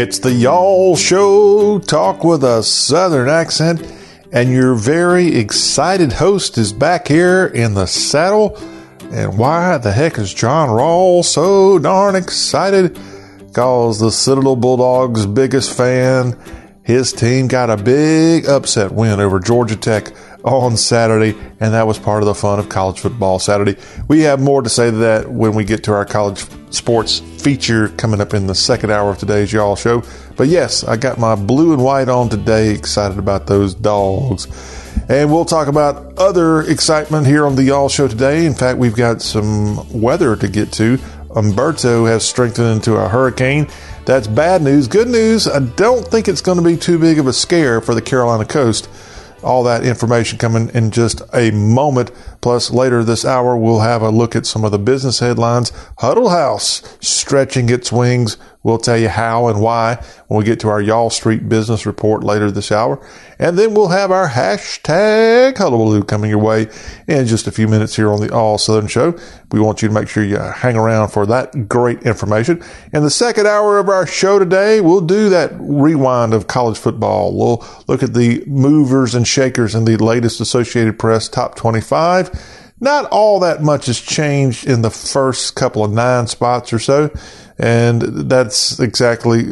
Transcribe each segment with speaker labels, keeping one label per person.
Speaker 1: It's the Y'all Show, talk with a southern accent, and your very excited host is back here in the saddle. And why the heck is John Rawl so darn excited? Cause the Citadel Bulldogs' biggest fan, his team got a big upset win over Georgia Tech on Saturday, and that was part of the fun of college football Saturday. We have more to say to that when we get to our college sports feature coming up in the second hour of today's Y'all Show. But yes, I got my blue and white on today, excited about those dogs. And we'll talk about other excitement here on the Y'all Show today. In fact, we've got some weather to get to. Humberto has strengthened into a hurricane. That's bad news. Good news, I don't think it's going to be too big of a scare for the Carolina coast all that information coming in just a moment. Plus, later this hour, we'll have a look at some of the business headlines. Huddle House stretching its wings. We'll tell you how and why when we get to our Y'all Street business report later this hour. And then we'll have our hashtag hullabaloo coming your way in just a few minutes here on the All Southern Show. We want you to make sure you hang around for that great information. In the second hour of our show today, we'll do that rewind of college football. We'll look at the movers and shakers in the latest Associated Press top 25. Not all that much has changed in the first couple of nine spots or so. And that's exactly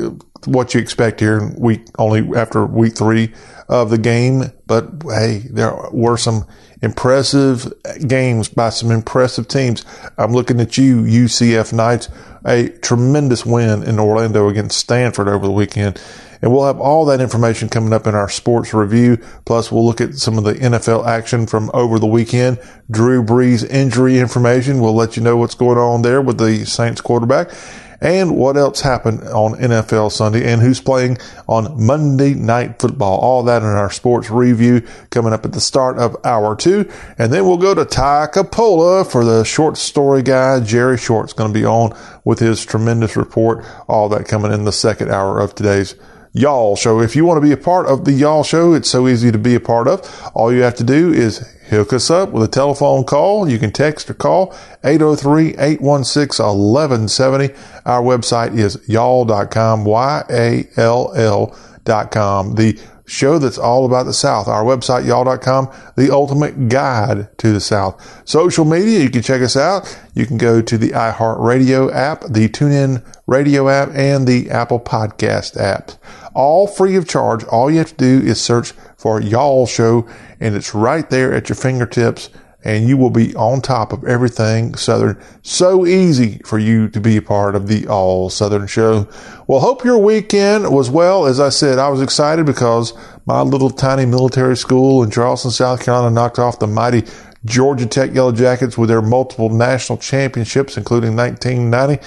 Speaker 1: what you expect here in week only after week three of the game. But hey, there were some impressive games by some impressive teams. I'm looking at you, UCF Knights, a tremendous win in Orlando against Stanford over the weekend. And we'll have all that information coming up in our sports review. Plus, we'll look at some of the NFL action from over the weekend. Drew Brees injury information. We'll let you know what's going on there with the Saints quarterback and what else happened on NFL Sunday and who's playing on Monday Night Football. All that in our sports review coming up at the start of hour two. And then we'll go to Toccopola for the short story guy. Jerry Short's going to be on with his tremendous report. All that coming in the second hour of today's Y'all Show. If you want to be a part of the Y'all Show, it's so easy to be a part of. All you have to do is hook us up with a telephone call. You can text or call 803-816-1170. Our website is y'all.com, Y-A-L-L dot com. The show that's all about the South. Our website, y'all.com, the ultimate guide to the South. Social media, you can check us out. You can go to the iHeartRadio app, the TuneIn radio app, and the Apple Podcast app all free of charge. All you have to do is search for Y'all Show, and it's right there at your fingertips, and you will be on top of everything Southern. So easy for you to be a part of the All Southern Show. Well, hope your weekend was well. As I said, I was excited because my little tiny military school in Charleston, South Carolina knocked off the mighty Georgia Tech Yellow Jackets with their multiple national championships, including 1990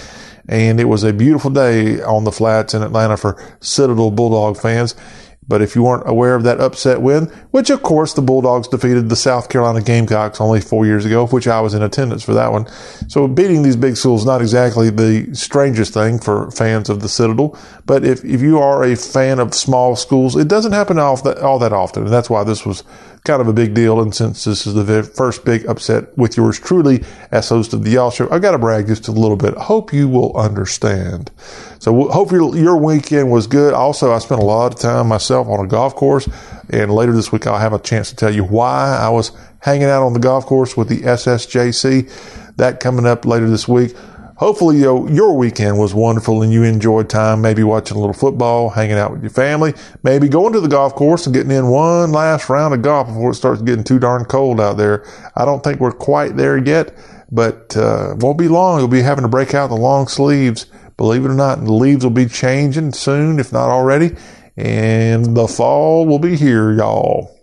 Speaker 1: and it was a beautiful day on the flats in Atlanta for Citadel Bulldog fans. But if you weren't aware of that upset win, which of course the Bulldogs defeated the South Carolina Gamecocks only four years ago, which I was in attendance for that one. So beating these big schools not exactly the strangest thing for fans of the Citadel. But if, if you are a fan of small schools, it doesn't happen all that, all that often. And that's why this was kind of a big deal. And since this is the first big upset with yours truly as host of the Y'all Show, I got to brag just a little bit. Hope you will understand. So hope your, your weekend was good. Also, I spent a lot of time myself on a golf course. And later this week, I'll have a chance to tell you why I was hanging out on the golf course with the SSJC. That coming up later this week. Hopefully your, your weekend was wonderful and you enjoyed time, maybe watching a little football, hanging out with your family, maybe going to the golf course and getting in one last round of golf before it starts getting too darn cold out there. I don't think we're quite there yet, but uh, won't be long. You'll be having to break out the long sleeves. Believe it or not, the leaves will be changing soon, if not already, and the fall will be here, y'all.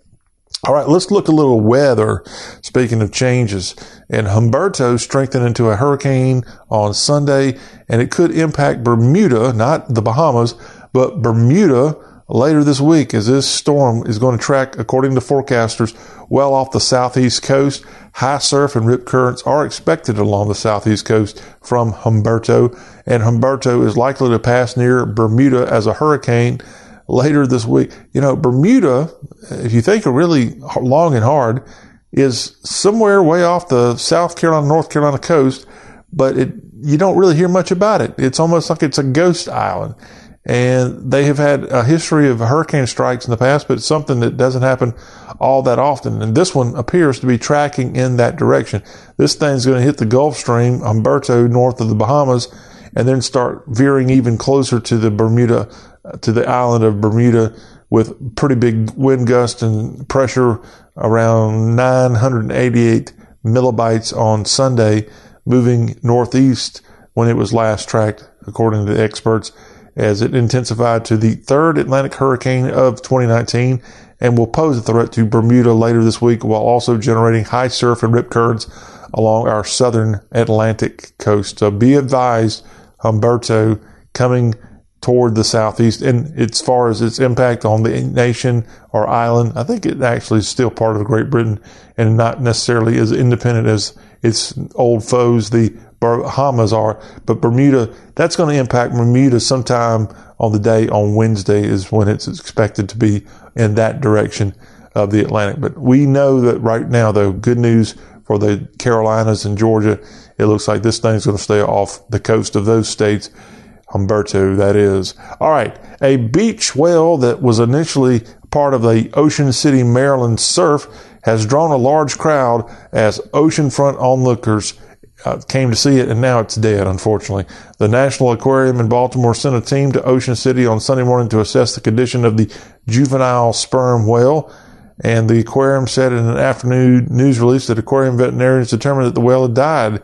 Speaker 1: All right, let's look a little weather. Speaking of changes, and Humberto strengthened into a hurricane on Sunday, and it could impact Bermuda, not the Bahamas, but Bermuda later this week as this storm is going to track, according to forecasters, well off the southeast coast. High surf and rip currents are expected along the southeast coast from Humberto, and Humberto is likely to pass near Bermuda as a hurricane later this week. You know, Bermuda, if you think really long and hard, is somewhere way off the South Carolina, North Carolina coast, but it, you don't really hear much about it. It's almost like it's a ghost island. and they have had a history of hurricane strikes in the past, but it's something that doesn't happen all that often. And this one appears to be tracking in that direction. This thing's going to hit the Gulf Stream, Humberto, north of the Bahamas, and then start veering even closer to the Bermuda, to the island of Bermuda with pretty big wind gusts and pressure around 988 millibars on Sunday, moving northeast when it was last tracked, according to the experts as it intensified to the third Atlantic hurricane of 2019 and will pose a threat to Bermuda later this week while also generating high surf and rip currents along our southern Atlantic coast. So be advised, Humberto coming toward the southeast. And as far as its impact on the nation or island, I think it actually is still part of Great Britain and not necessarily as independent as its old foes, the Bahamas are, but Bermuda, that's going to impact Bermuda sometime on the day on Wednesday is when it's expected to be in that direction of the Atlantic. But we know that right now, though, good news for the Carolinas and Georgia. It looks like this thing's going to stay off the coast of those states. That is. All right. A beach whale that was initially part of the Ocean City, Maryland surf has drawn a large crowd as oceanfront onlookers uh, came to see it, and now it's dead, unfortunately. The National Aquarium in Baltimore sent a team to Ocean City on Sunday morning to assess the condition of the juvenile sperm whale. And the aquarium said in an afternoon news release that aquarium veterinarians determined that the whale had died.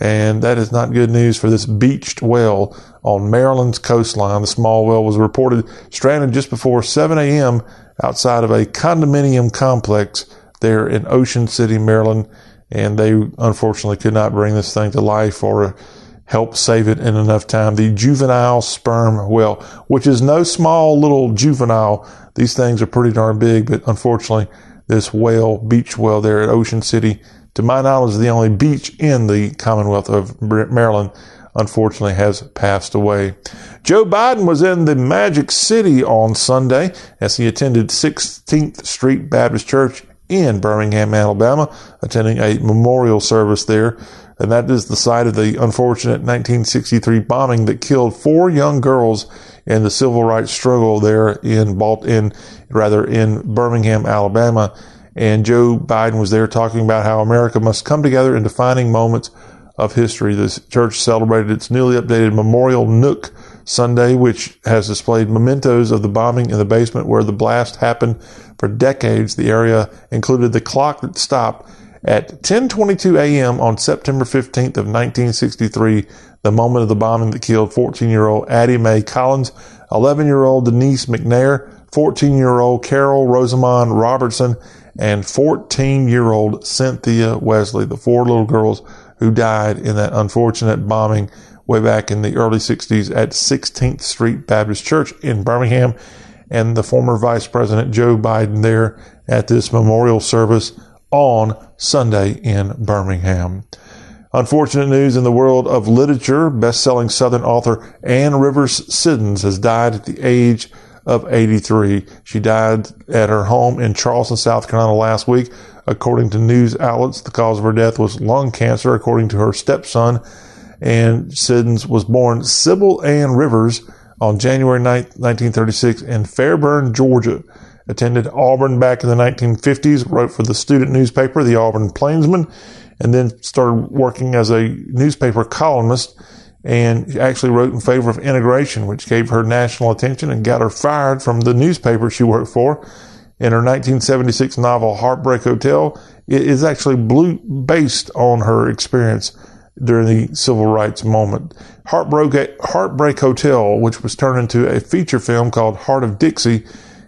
Speaker 1: And that is not good news for this beached whale on Maryland's coastline. The small whale was reported stranded just before 7 a.m. outside of a condominium complex there in Ocean City, Maryland and they unfortunately could not bring this thing to life or help save it in enough time. The juvenile sperm whale, which is no small little juvenile. These things are pretty darn big, but unfortunately, this whale, beach whale there at Ocean City, to my knowledge, the only beach in the Commonwealth of Maryland, unfortunately has passed away. Joe Biden was in the Magic City on Sunday as he attended 16th Street Baptist Church in Birmingham, Alabama, attending a memorial service there. And that is the site of the unfortunate 1963 bombing that killed four young girls in the civil rights struggle there in Balt- in rather in Birmingham, Alabama. And Joe Biden was there talking about how America must come together in defining moments of history. The church celebrated its newly updated Memorial Nook Sunday, which has displayed mementos of the bombing in the basement where the blast happened for decades. The area included the clock that stopped at 10:22 a.m. on September 15th of 1963, the moment of the bombing that killed 14-year-old Addie Mae Collins, 11-year-old Denise McNair, 14-year-old Carol Rosamond Robertson, and 14-year-old Cynthia Wesley, the four little girls who died in that unfortunate bombing way back in the early 60s at 16th Street Baptist Church in Birmingham. And the former Vice President Joe Biden there at this memorial service on Sunday in Birmingham. Unfortunate news in the world of literature. Best-selling Southern author Anne Rivers Siddons has died at the age of 83. She died at her home in Charleston, South Carolina last week. According to news outlets, the cause of her death was lung cancer, according to her stepson and Siddons was born Sybil Anne Rivers on January 9, 1936 in Fairburn, Georgia. Attended Auburn back in the 1950s, wrote for the student newspaper, the Auburn Plainsman, and then started working as a newspaper columnist and actually wrote in favor of integration, which gave her national attention and got her fired from the newspaper she worked for. In her 1976 novel Heartbreak Hotel, it is actually blue, based on her experience during the civil rights moment. Heartbreak, Heartbreak Hotel, which was turned into a feature film called Heart of Dixie,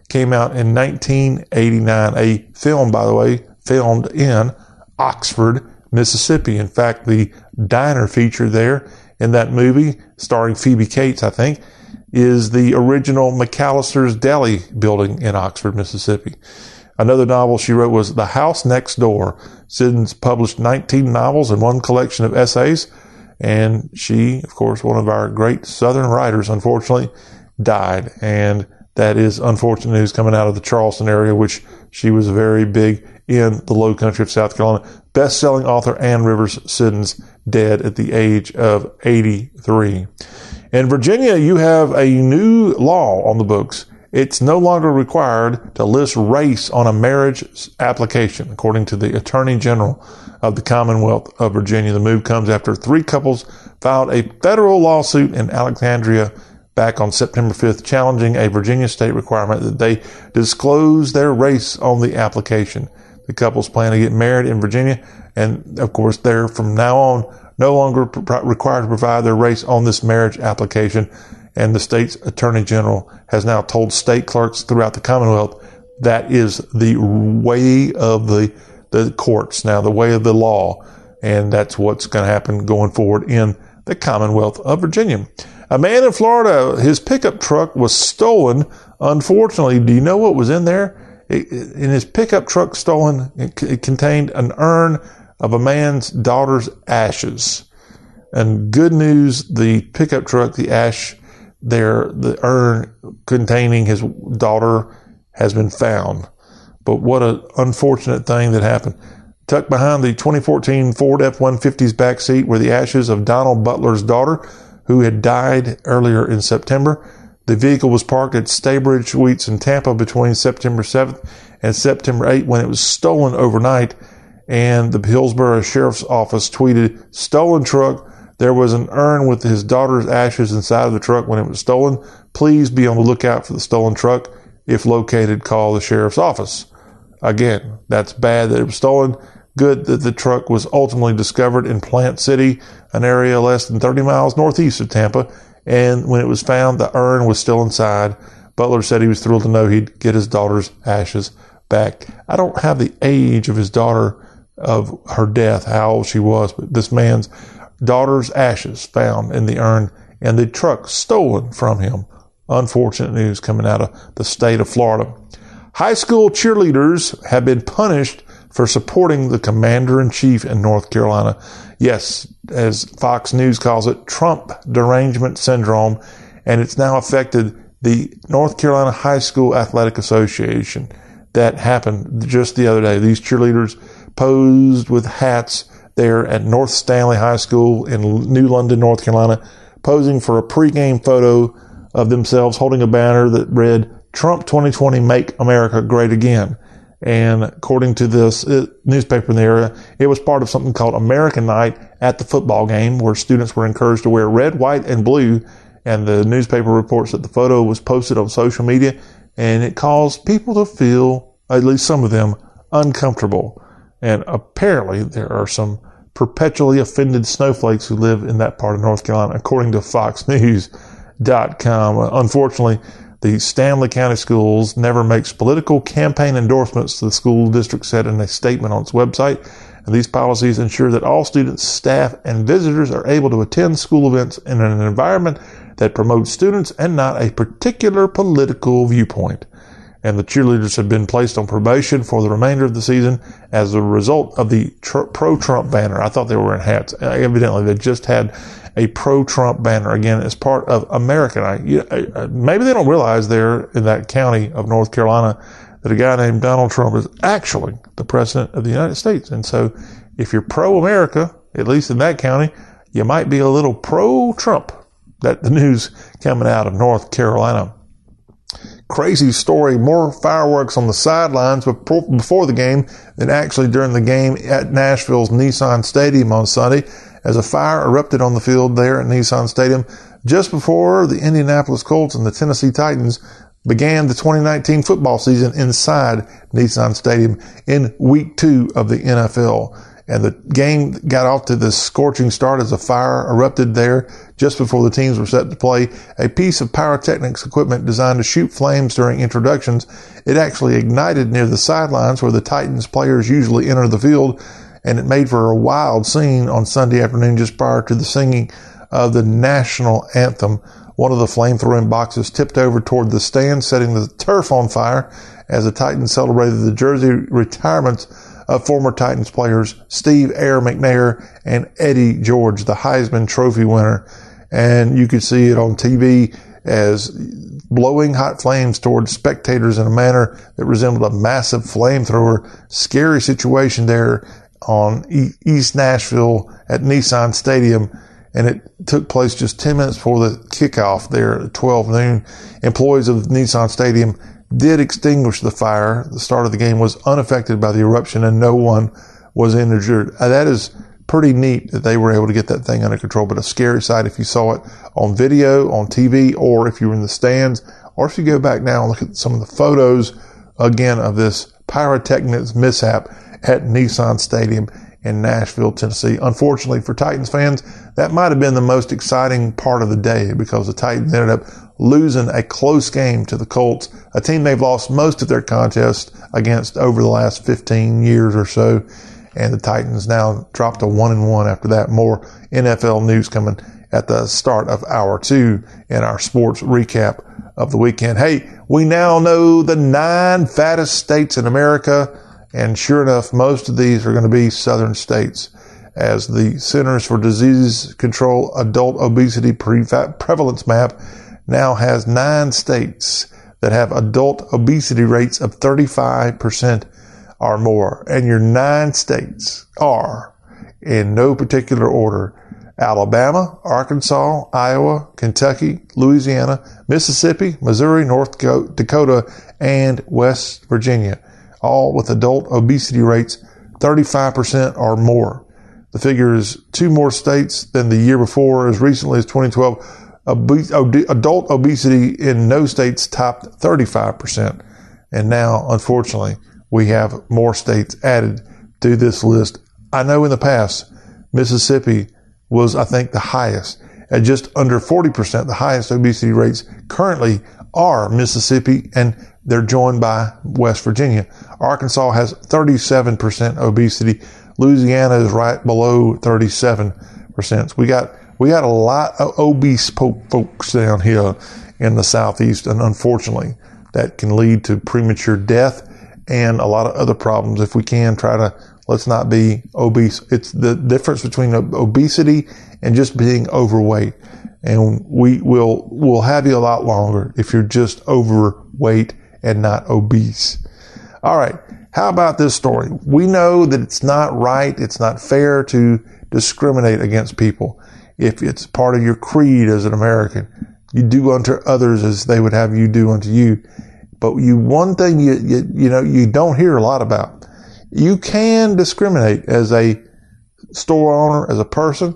Speaker 1: came out in 1989. A film, by the way, filmed in Oxford, Mississippi. In fact, the diner feature there in that movie, starring Phoebe Cates, I think, is the original McAlister's Deli building in Oxford, Mississippi. Another novel she wrote was The House Next Door. Siddons published 19 novels and one collection of essays. And she, of course, one of our great Southern writers, unfortunately, died. And that is unfortunate news coming out of the Charleston area, which she was very big in the low country of South Carolina. Best selling author Anne Rivers Siddons dead at the age of 83. In Virginia, you have a new law on the books. It's no longer required to list race on a marriage application, according to the Attorney General of the Commonwealth of Virginia. The move comes after three couples filed a federal lawsuit in Alexandria back on September 5th, challenging a Virginia state requirement that they disclose their race on the application. The couples plan to get married in Virginia, and of course, they're from now on no longer required to provide their race on this marriage application. And the state's attorney general has now told state clerks throughout the Commonwealth that is the way of the, the courts now, the way of the law. And that's what's going to happen going forward in the Commonwealth of Virginia. A man in Florida, his pickup truck was stolen. Unfortunately, do you know what was in there? In his pickup truck stolen, it, contained an urn of a man's daughter's ashes. And good news, the pickup truck, the ash there, the urn containing his daughter has been found. But what an unfortunate thing that happened. Tucked behind the 2014 Ford F-150's back seat were the ashes of Donald Butler's daughter, who had died earlier in September. The vehicle was parked at Staybridge Suites in Tampa between September 7th and September 8th when it was stolen overnight and the Hillsborough Sheriff's Office tweeted, stolen truck. There was an urn with his daughter's ashes inside of the truck when it was stolen. Please be on the lookout for the stolen truck. If located, call the sheriff's office. Again, that's bad that it was stolen. Good that the truck was ultimately discovered in Plant City, an area less than 30 miles northeast of Tampa. And when it was found, the urn was still inside. Butler said he was thrilled to know he'd get his daughter's ashes back. I don't have the age of his daughter of her death, how old she was, but this man's daughter's ashes found in the urn and the truck stolen from him. Unfortunate news coming out of the state of Florida. High school cheerleaders have been punished for supporting the commander in chief in North Carolina. Yes, as Fox News calls it, Trump derangement syndrome, and it's now affected the North Carolina High School Athletic Association. That happened just the other day. These cheerleaders posed with hats there at North Stanly High School in New London, North Carolina, posing for a pregame photo of themselves holding a banner that read, Trump 2020 Make America Great Again. And according to this uh, newspaper in the area, it was part of something called American Night at the football game where students were encouraged to wear red, white, and blue. And the newspaper reports that the photo was posted on social media and it caused people to feel, at least some of them, uncomfortable. And apparently there are some perpetually offended snowflakes who live in that part of North Carolina, according to FoxNews.com. Unfortunately, the Stanly County Schools never makes political campaign endorsements, the school district said in a statement on its website. And these policies ensure that all students, staff, and visitors are able to attend school events in an environment that promotes students and not a particular political viewpoint and the cheerleaders have been placed on probation for the remainder of the season as a result of the tr- pro-Trump banner. I thought they were wearing hats. Evidently, they just had a pro-Trump banner again as part of American. I, know, uh, maybe they don't realize there in that county of North Carolina that a guy named Donald Trump is actually the president of the United States. And so, if you're pro-America, at least in that county, you might be a little pro-Trump. That the news coming out of North Carolina crazy story. More fireworks on the sidelines before the game than actually during the game at Nashville's Nissan Stadium on Sunday as a fire erupted on the field there at Nissan Stadium just before the Indianapolis Colts and the Tennessee Titans began the 2019 football season inside Nissan Stadium in week two of the NFL. And the game got off to this scorching start as a fire erupted there just before the teams were set to play. A piece of pyrotechnics equipment designed to shoot flames during introductions. It actually ignited near the sidelines where the Titans players usually enter the field. And it made for a wild scene on Sunday afternoon just prior to the singing of the national anthem. One of the flame-throwing boxes tipped over toward the stand, setting the turf on fire as the Titans celebrated the jersey retirements of former Titans players Steve Air McNair and Eddie George, the Heisman Trophy winner. And you could see it on TV as blowing hot flames toward spectators in a manner that resembled a massive flamethrower. Scary situation there on East Nashville at Nissan Stadium. and it took place just 10 minutes before the kickoff there at 12 noon. Employees of Nissan Stadium did extinguish the fire. The start of the game was unaffected by the eruption and no one was injured. Uh, that is pretty neat that they were able to get that thing under control, but a scary sight if you saw it on video, on TV, or if you were in the stands, or if you go back now and look at some of the photos again of this pyrotechnics mishap at Nissan Stadium in Nashville, Tennessee. Unfortunately for Titans fans, that might have been the most exciting part of the day because the Titans ended up losing a close game to the Colts, a team they've lost most of their contests against over the last 15 years or so. And the Titans now dropped to one and one after that. More NFL news coming at the start of hour two in our sports recap of the weekend. Hey, we now know the nine fattest states in America. And sure enough, most of these are going to be southern states as the Centers for Disease Control adult obesity prevalence map now has nine states that have adult obesity rates of 35% or more. And your nine states are in no particular order. Alabama, Arkansas, Iowa, Kentucky, Louisiana, Mississippi, Missouri, North Dakota, and West Virginia all with adult obesity rates 35% or more. The figure is two more states than the year before, as recently as 2012. adult obesity in no states topped 35%. And now, unfortunately, we have more states added to this list. I know in the past, Mississippi was, I think, the highest at just under 40%. The highest obesity rates currently are Mississippi and they're joined by West Virginia. Arkansas has 37% obesity. Louisiana is right below 37%. we got, we got a lot of obese folks down here in the Southeast. And unfortunately, that can lead to premature death and a lot of other problems. If we can try to, let's not be obese. It's the difference between obesity and just being overweight. And we will, will have you a lot longer if you're just overweight and not obese. All right. How about this story? We know that it's not right. It's not fair to discriminate against people. If it's part of your creed as an American, you do unto others as they would have you do unto you. But you, one thing you, you, you know, you don't hear a lot about. You can discriminate as a store owner, as a person,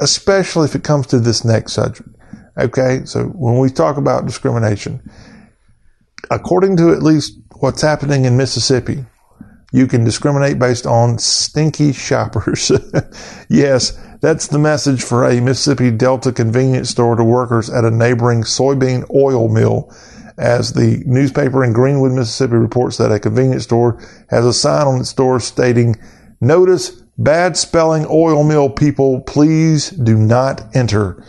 Speaker 1: especially if it comes to this next subject. Okay. So when we talk about discrimination, according to at least what's happening in Mississippi, you can discriminate based on stinky shoppers. yes, that's the message for a Mississippi Delta convenience store to workers at a neighboring soybean oil mill. As the newspaper in Greenwood, Mississippi reports that a convenience store has a sign on its door stating, Notice bad spelling oil mill people, please do not enter.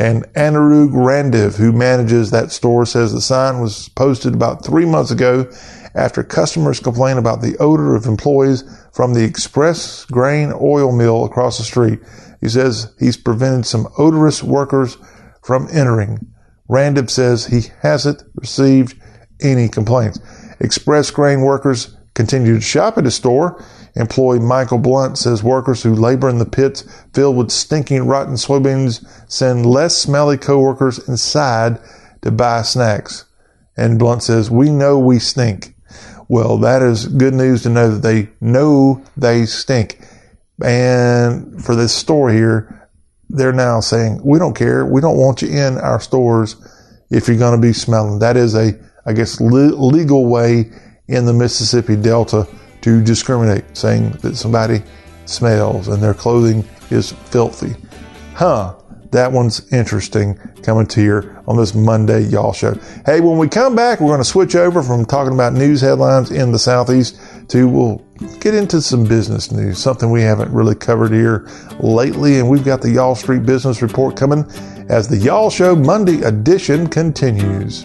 Speaker 1: And Anirudh Randiv, who manages that store, says the sign was posted about three months ago after customers complained about the odor of employees from the Express Grain Oil Mill across the street. He says he's prevented some odorous workers from entering. Randiv says he hasn't received any complaints. Express grain workers continue to shop at his store Employee Michael Blunt says workers who labor in the pits filled with stinking rotten soybeans send less smelly coworkers inside to buy snacks. And Blunt says, we know we stink. Well, that is good news to know that they know they stink. And for this store here, they're now saying, we don't care. We don't want you in our stores if you're going to be smelling. That is a, I guess, legal way in the Mississippi Delta to discriminate, saying that somebody smells and their clothing is filthy. Huh, that one's interesting coming to you on this Monday Y'all Show. Hey, when we come back, we're going to switch over from talking about news headlines in the Southeast to we'll get into some business news, something we haven't really covered here lately. And we've got the Y'all Street Business Report coming as the Y'all Show Monday edition continues.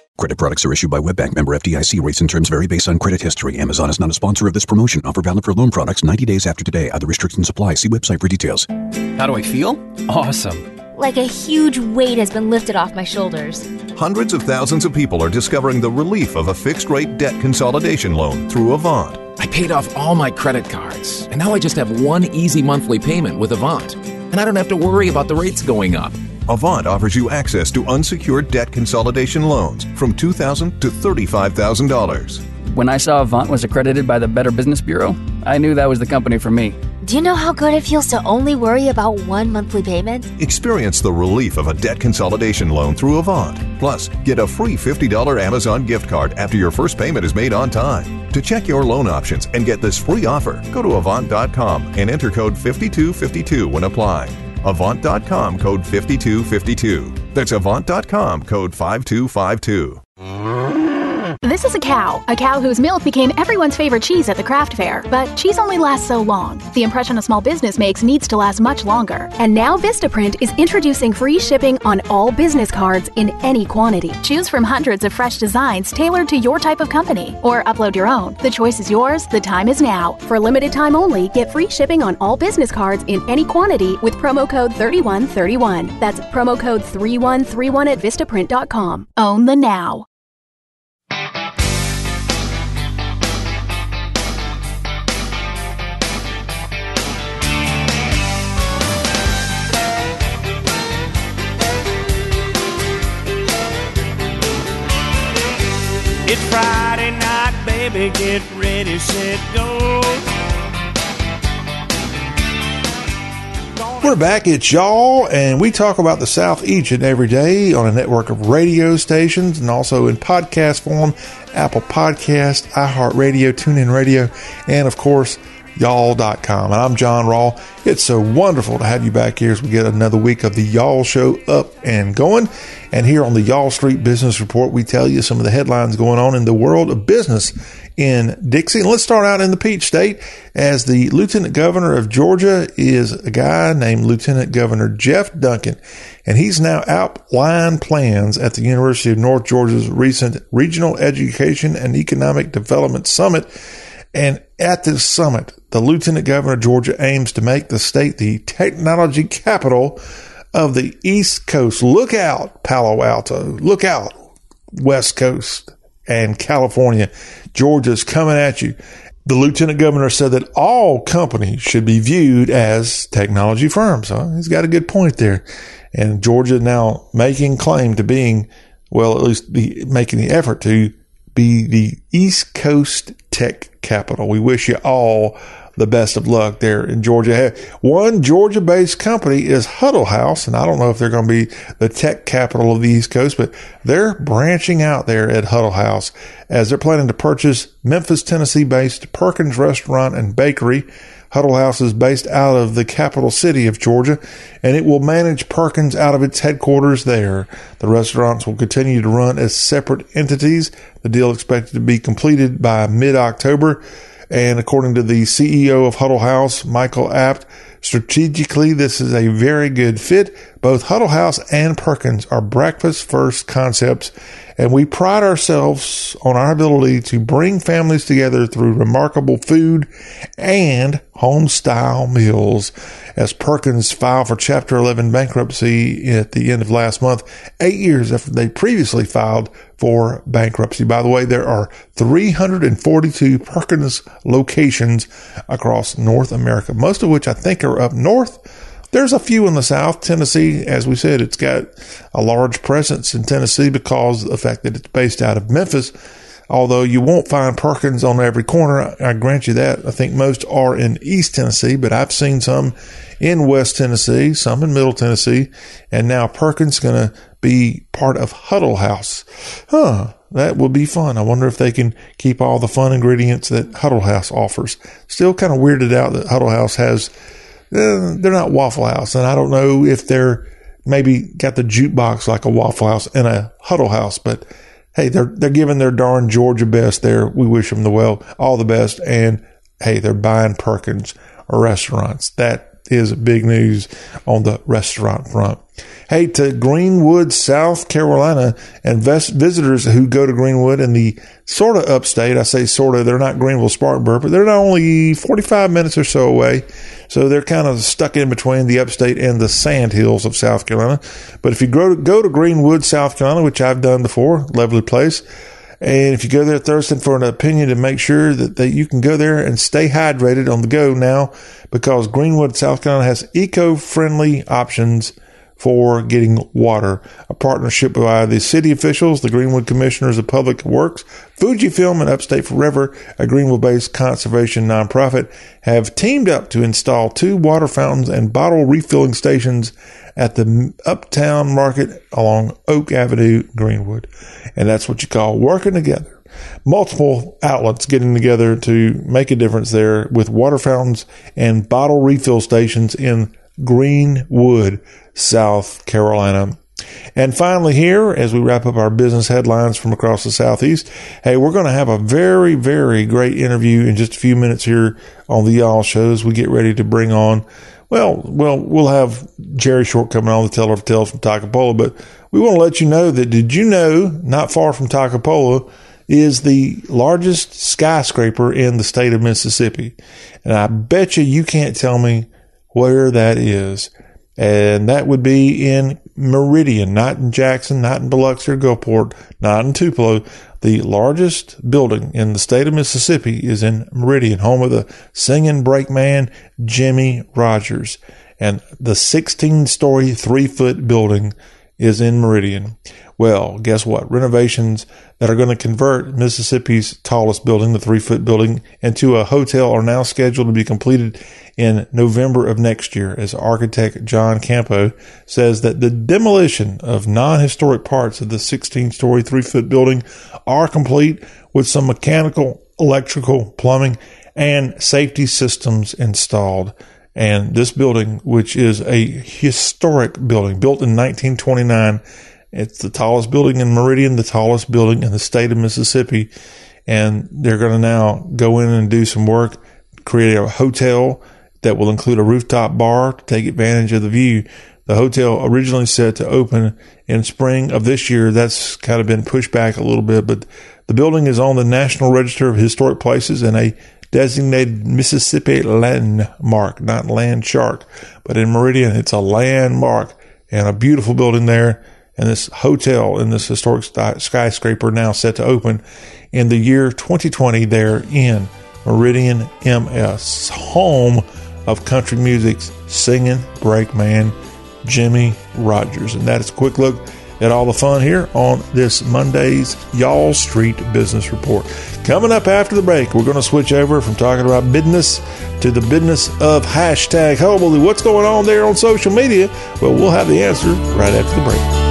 Speaker 2: Credit products are issued by WebBank member FDIC. Rates and terms vary based on credit history. Amazon is not a sponsor of this promotion. Offer valid for loan products 90 days after today. Other restrictions apply. See website for details.
Speaker 3: How do I feel? Awesome.
Speaker 4: Like a huge weight has been lifted off my shoulders.
Speaker 5: Hundreds of thousands of people are discovering the relief of a fixed rate debt consolidation loan through Avant.
Speaker 3: I paid off all my credit cards, and now I just have one easy monthly payment with Avant. And I don't have to worry about the rates going up.
Speaker 5: Avant offers you access to unsecured debt consolidation loans from 2,000 to $35,000.
Speaker 6: When I saw Avant was accredited by the Better Business Bureau, I knew that was the company for me.
Speaker 4: Do you know how good it feels to only worry about one monthly payment?
Speaker 5: Experience the relief of a debt consolidation loan through Avant. Plus, get a free $50 Amazon gift card after your first payment is made on time. To check your loan options and get this free offer, go to Avant.com and enter code 5252 when applying. Avant.com code 5252. That's Avant.com code 5252.
Speaker 7: This is a cow, a cow whose milk became everyone's favorite cheese at the craft fair. But cheese only lasts so long. The impression a small business makes needs to last much longer. And now Vistaprint is introducing free shipping on all business cards in any quantity. Choose from hundreds of fresh designs tailored to your type of company, or upload your own. The choice is yours. The time is now. For limited time only, get free shipping on all business cards in any quantity with promo code 3131. That's promo code 3131 at Vistaprint.com. Own the now.
Speaker 8: Baby. Get ready, set, go.
Speaker 1: We're back. It's y'all, and we talk about the South each and every day on a network of radio stations and also in podcast form Apple Podcast, iHeartRadio, TuneIn Radio, and of course, y'all.com. And I'm John Rawl. It's so wonderful to have you back here as we get another week of the Y'all Show up and going. And here on the Y'all Street Business Report, we tell you some of the headlines going on in the world of business in Dixie. And let's start out in the Peach State as the Lieutenant Governor of Georgia is a guy named Lieutenant Governor Jeff Duncan. And he's now outlined plans at the University of North Georgia's recent Regional Education and Economic Development Summit. And at this summit, the Lieutenant Governor of Georgia aims to make the state the technology capital of the East Coast. Look out, Palo Alto. Look out, West Coast and California. Georgia's coming at you. The lieutenant governor said that all companies should be viewed as technology firms. Huh? He's got a good point there. And Georgia now making claim to being, well, at least be making the effort to be the East Coast tech capital. We wish you all the best of luck there in Georgia. One Georgia based company is Huddle House, and I don't know if they're going to be the tech capital of the East Coast, but they're branching out there at Huddle House as they're planning to purchase Memphis, Tennessee based Perkins Restaurant and Bakery. Huddle House is based out of the capital city of Georgia, and it will manage Perkins out of its headquarters there. The restaurants will continue to run as separate entities. The deal expected to be completed by mid October. And according to the CEO of Huddle House, Michael Abt, strategically, this is a very good fit. Both Huddle House and Perkins are breakfast first concepts, and we pride ourselves on our ability to bring families together through remarkable food and home style meals. As Perkins filed for Chapter 11 bankruptcy at the end of last month, eight years after they previously filed for bankruptcy. By the way, there are 342 Perkins locations across North America, most of which I think are up north. There's a few in the South. Tennessee, as we said, it's got a large presence in Tennessee because of the fact that it's based out of Memphis. Although you won't find Perkins on every corner, I grant you that. I think most are in East Tennessee, but I've seen some in West Tennessee, some in Middle Tennessee, and now Perkins going to be part of Huddle House. Huh. That would be fun. I wonder if they can keep all the fun ingredients that Huddle House offers. Still kind of weirded out that Huddle House has, Uh, they're not Waffle House. And I don't know if they're maybe got the jukebox like a Waffle House and a Huddle House, but hey, they're they're giving their darn Georgia best there. We wish them the well, all the best, and hey, they're buying Perkins restaurants. That is big news on the restaurant front. Hey, to Greenwood, South Carolina, and visitors who go to Greenwood in the sort of upstate, I say sort of, they're not Greenville, Spartanburg, but they're not only 45 minutes or so away. So they're kind of stuck in between the upstate and the sand hills of South Carolina. But if you go to, go to Greenwood, South Carolina, which I've done before, lovely place, and if you go there thirsting for an opinion to make sure that, that you can go there and stay hydrated on the go now, because Greenwood, South Carolina has eco-friendly options for getting water. A partnership by the city officials, the Greenwood Commissioners of Public Works, Fujifilm, and Upstate Forever, a Greenwood-based conservation nonprofit, have teamed up to install two water fountains and bottle refilling stations at the Uptown Market along Oak Avenue, Greenwood. And that's what you call working together multiple outlets getting together to make a difference there with water fountains and bottle refill stations in Greenwood, South Carolina. And finally, here, as we wrap up our business headlines from across the Southeast, hey, we're going to have a very, very great interview in just a few minutes here on the Y'all shows. We get ready to bring on, well, well, we'll have Jerry Short coming on the Teller of Tales from Toccopola, but we want to let you know that did you know not far from Toccopola is the largest skyscraper in the state of Mississippi. And I bet you you can't tell me where that is. And that would be in Meridian, not in Jackson, not in Biloxi or Gulfport, not in Tupelo. The largest building in the state of Mississippi is in Meridian, home of the singing brakeman Jimmie Rodgers. And the 16 story, Threefoot building is in Meridian. Well, guess what? Renovations that are going to convert Mississippi's tallest building, the Threefoot building, into a hotel are now scheduled to be completed in November of next year as architect John Campo says that the demolition of non-historic parts of the 16 story Threefoot building are complete with some mechanical, electrical, plumbing, and safety systems installed. And this building, which is a historic building built in 1929, it's the tallest building in Meridian, the tallest building in the state of Mississippi. And they're going to now go in and do some work, create a hotel that will include a rooftop bar to take advantage of the view. The hotel originally set to open in spring of this year. That's kind of been pushed back a little bit, but the building is on the National Register of Historic Places and a designated Mississippi landmark, not land shark, but in Meridian, it's a landmark and a beautiful building there and this hotel in this historic skyscraper now set to open in the year 2020 there in Meridian MS, home of country music's singing break Jimmie Rodgers. And that is a quick look at all the fun here on this Monday's Y'all Street Business Report. Coming up after the break, we're going to switch over from talking about business to the business of hashtag Hobley. What's going on there on social media? Well, we'll have the answer right after the break.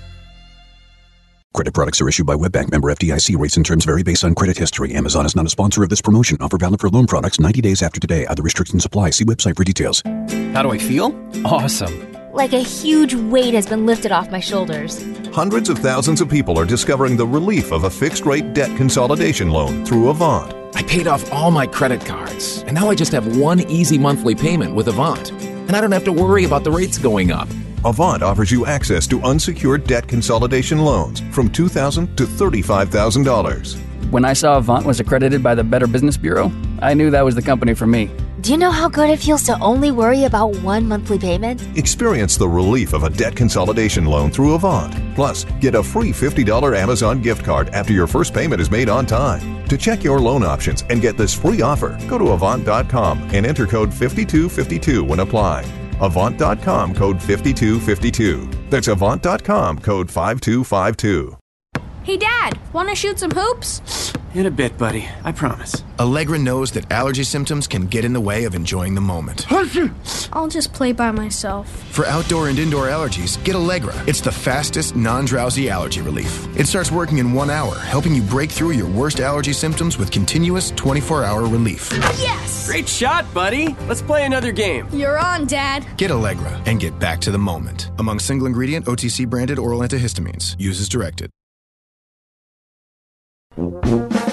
Speaker 2: Credit products are issued by WebBank member FDIC. Rates and terms vary based on credit history. Amazon is not a sponsor of this promotion. Offer valid for loan products 90 days after today. Other restrictions apply. See website for details.
Speaker 6: How do I feel? Awesome.
Speaker 4: Like a huge weight has been lifted off my shoulders.
Speaker 5: Hundreds of thousands of people are discovering the relief of a fixed rate debt consolidation loan through Avant.
Speaker 3: I paid off all my credit cards, and now I just have one easy monthly payment with Avant. And I don't have to worry about the rates going up.
Speaker 5: Avant offers you access to unsecured debt consolidation loans from 2,000 to $35,000.
Speaker 6: When I saw Avant was accredited by the Better Business Bureau, I knew that was the company for me.
Speaker 4: Do you know how good it feels to only worry about one monthly payment?
Speaker 5: Experience the relief of a debt consolidation loan through Avant. Plus, get a free $50 Amazon gift card after your first payment is made on time. To check your loan options and get this free offer, go to Avant.com and enter code 5252 when applying. Avant.com code 5252. That's Avant.com code 5252.
Speaker 9: Hey, Dad, want to shoot some hoops?
Speaker 10: In a bit, buddy. I promise.
Speaker 11: Allegra knows that allergy symptoms can get in the way of enjoying the moment.
Speaker 9: I'll just play by myself.
Speaker 11: For outdoor and indoor allergies, get Allegra. It's the fastest, non drowsy allergy relief. It starts working in one hour, helping you break through your worst allergy symptoms with continuous 24 hour relief.
Speaker 9: Yes!
Speaker 10: Great shot, buddy. Let's play another game.
Speaker 9: You're on, Dad.
Speaker 11: Get Allegra and get back to the moment. Among single ingredient OTC branded oral antihistamines. Use as directed.
Speaker 1: Música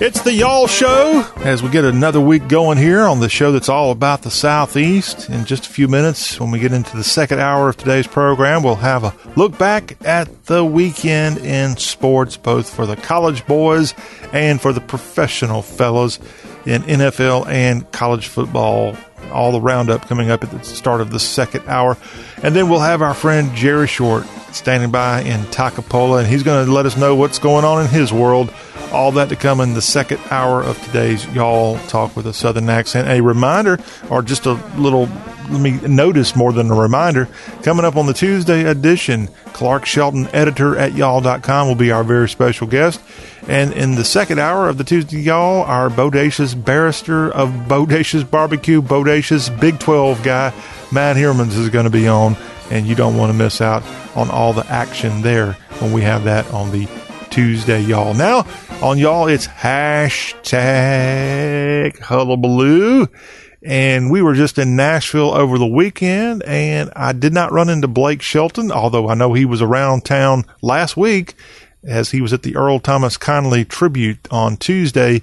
Speaker 1: It's the Y'all Show as we get another week going here on the show that's all about the Southeast. In just a few minutes, when we get into the second hour of today's program, we'll have a look back at the weekend in sports, both for the college boys and for the professional fellows in NFL and college football. All the roundup coming up at the start of the second hour. And then we'll have our friend Jerry Short standing by in Toccopola, and he's going to let us know what's going on in his world. All that to come in the second hour of today's Y'all Talk with a Southern Accent. A reminder, or just a little, let me notice more than a reminder, coming up on the Tuesday edition, Clark Shelton, editor at y'all.com, will be our very special guest. And in the second hour of the Tuesday Y'all, our bodacious barrister of Bodacious Barbecue, Bodacious Big 12 guy, Matt Hermans is going to be on, and you don't want to miss out on all the action there when we have that on the Tuesday, y'all. Now, on y'all, it's hashtag hullabaloo. And we were just in Nashville over the weekend, and I did not run into Blake Shelton, although I know he was around town last week as he was at the Earl Thomas Conley tribute on Tuesday.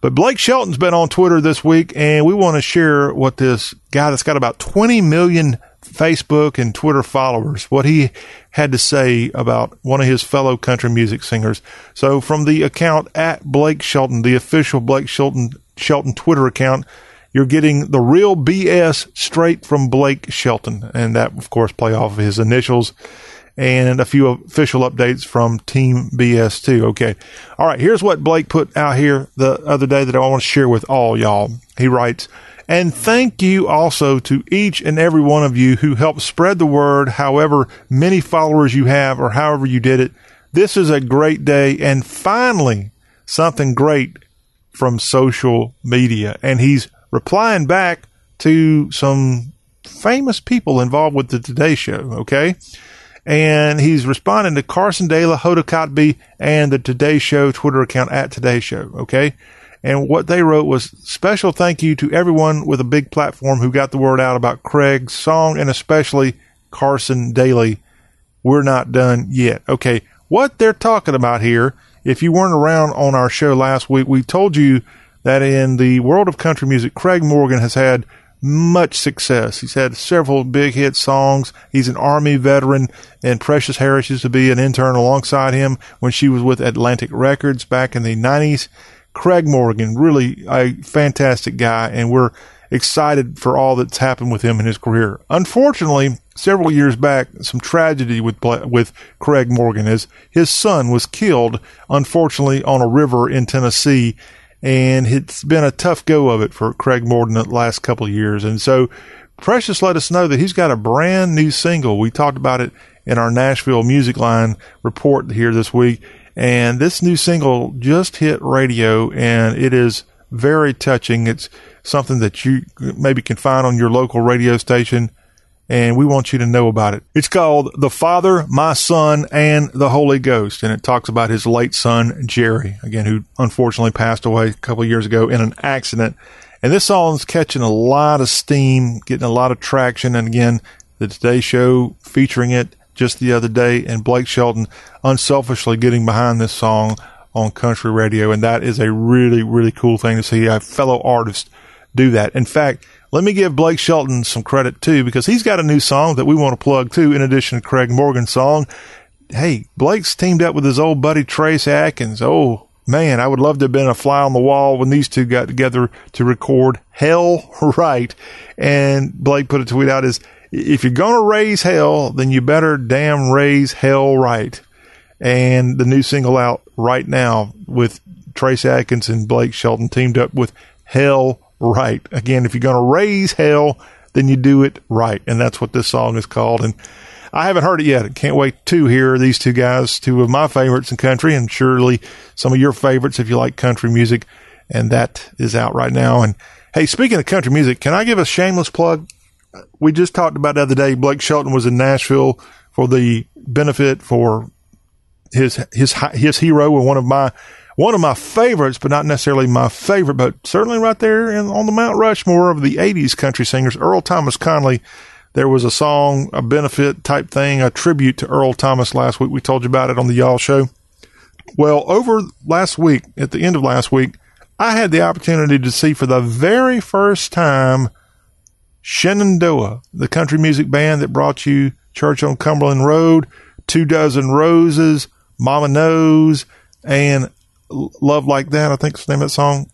Speaker 1: But Blake Shelton's been on Twitter this week, and we want to share what this guy that's got about 20 million Facebook and Twitter followers, what he had to say about one of his fellow country music singers. So from the account at Blake Shelton, the official Blake Shelton Shelton Twitter account, you're getting the real BS straight from Blake Shelton. And that, of course, play off of his initials and a few official updates from Team BS2. Okay. All right. Here's what Blake put out here the other day that I want to share with all y'all. He writes, and thank you also to each and every one of you who helped spread the word, however many followers you have or however you did it. This is a great day. And finally, something great from social media. And he's replying back to some famous people involved with the Today Show. Okay. And he's responding to Carson Daly, Hoda Kotb, and the Today Show Twitter account at Today Show. Okay. And what they wrote was special thank you to everyone with a big platform who got the word out about Craig's song and especially Carson Daly. We're not done yet. Okay. What they're talking about here, if you weren't around on our show last week, we told you that in the world of country music, Craig Morgan has had much success. He's had several big hit songs. He's an Army veteran, and Precious Harris used to be an intern alongside him when she was with Atlantic Records back in the 90s. Craig Morgan, really a fantastic guy, and we're excited for all that's happened with him in his career. Unfortunately, several years back, some tragedy with with Craig Morgan as his son was killed, unfortunately, on a river in Tennessee, and it's been a tough go of it for Craig Morgan the last couple of years. And so, Precious let us know that he's got a brand new single. We talked about it in our Nashville Music Line report here this week. And this new single just hit radio and it is very touching. It's something that you maybe can find on your local radio station and we want you to know about it. It's called The Father, My Son, and the Holy Ghost, and it talks about his late son, Jerry, again, who unfortunately passed away a couple years ago in an accident. And this song's catching a lot of steam, getting a lot of traction, and again, the Today Show featuring it just the other day, and Blake Shelton unselfishly getting behind this song on country radio. And that is a really, really cool thing to see a fellow artist do that. In fact, let me give Blake Shelton some credit too, because he's got a new song that we want to plug too, in addition to Craig Morgan's song. Hey, Blake's teamed up with his old buddy Trace Atkins. Oh, man, I would love to have been a fly on the wall when these two got together to record Hell Right. And Blake put a tweet out as if you're going to raise hell, then you better damn raise hell right. And the new single out right now with Trace Atkins and Blake Shelton teamed up with Hell Right. Again, if you're going to raise hell, then you do it right. And that's what this song is called. And I haven't heard it yet. Can't wait to hear these two guys, two of my favorites in country, and surely some of your favorites if you like country music. And that is out right now. And hey, speaking of country music, can I give a shameless plug? We just talked about the other day. Blake Shelton was in Nashville for the benefit for his his his hero and one of my one of my favorites, but not necessarily my favorite, but certainly right there in, on the Mount Rushmore of the '80s country singers, Earl Thomas Conley there was a song, a benefit type thing, a tribute to Earl Thomas last week. We told you about it on the Y'all Show. Well, over last week, at the end of last week, I had the opportunity to see for the very first time Shenandoah, the country music band that brought you Church on Cumberland Road, Two Dozen Roses, Mama Knows, and Love Like That. I think it's the name of that song.